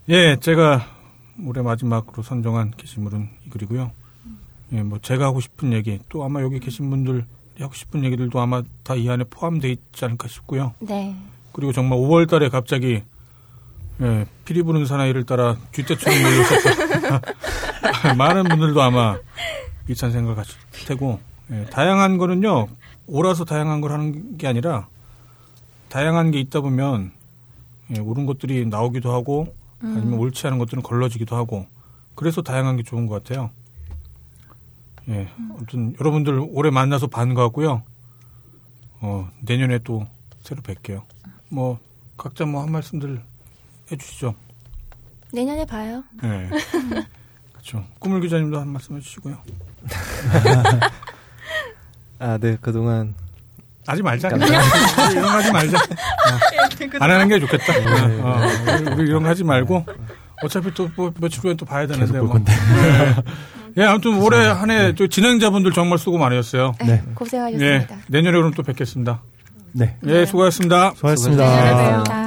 예, 제가 올해 마지막으로 선정한 게시물은 이 글이고요. 예, 뭐 제가 하고 싶은 얘기 또 아마 여기 계신 분들 하고 싶은 얘기들도 아마 다 이 안에 포함되어 있지 않을까 싶고요. 네. 그리고 정말 5월 달에 갑자기 예, 피리 부는 사나이를 따라 쥐떼처럼 밀려서 [laughs] 많은 분들도 아마 비슷한 생각을 가질 테고 예, 다양한 거는요 오라서 다양한 걸 하는 게 아니라 다양한 게 있다 보면 예, 옳은 것들이 나오기도 하고 아니면 옳지 않은 것들은 걸러지기도 하고 그래서 다양한 게 좋은 것 같아요. 예, 아무튼 여러분들 올해 만나서 반가웠고요. 어, 내년에 또 새로 뵐게요. 뭐 각자 뭐 한 말씀들 해주시죠. 내년에 봐요. 예. [laughs] 그렇죠. 꾸물 기자님도 한 말씀 해주시고요. [laughs] 아, 네, 그동안 하지 말자. 이런 거 하지 말자. 어, 안 하는 게 좋겠다. 네. 어, 우리, 우리 이런 거 하지 말고 어차피 또 뭐, 며칠 후에 또 봐야 되는데 계속 볼 뭐. 건데. 예, 아무튼 올해 한 해 또 진행자분들 정말 수고 많으셨어요. 네. 예, 고생하셨습니다. 내년에 그럼 또 뵙겠습니다. 네. 예, 수고하셨습니다. 수고하셨습니다. 계세요. 감사합니다.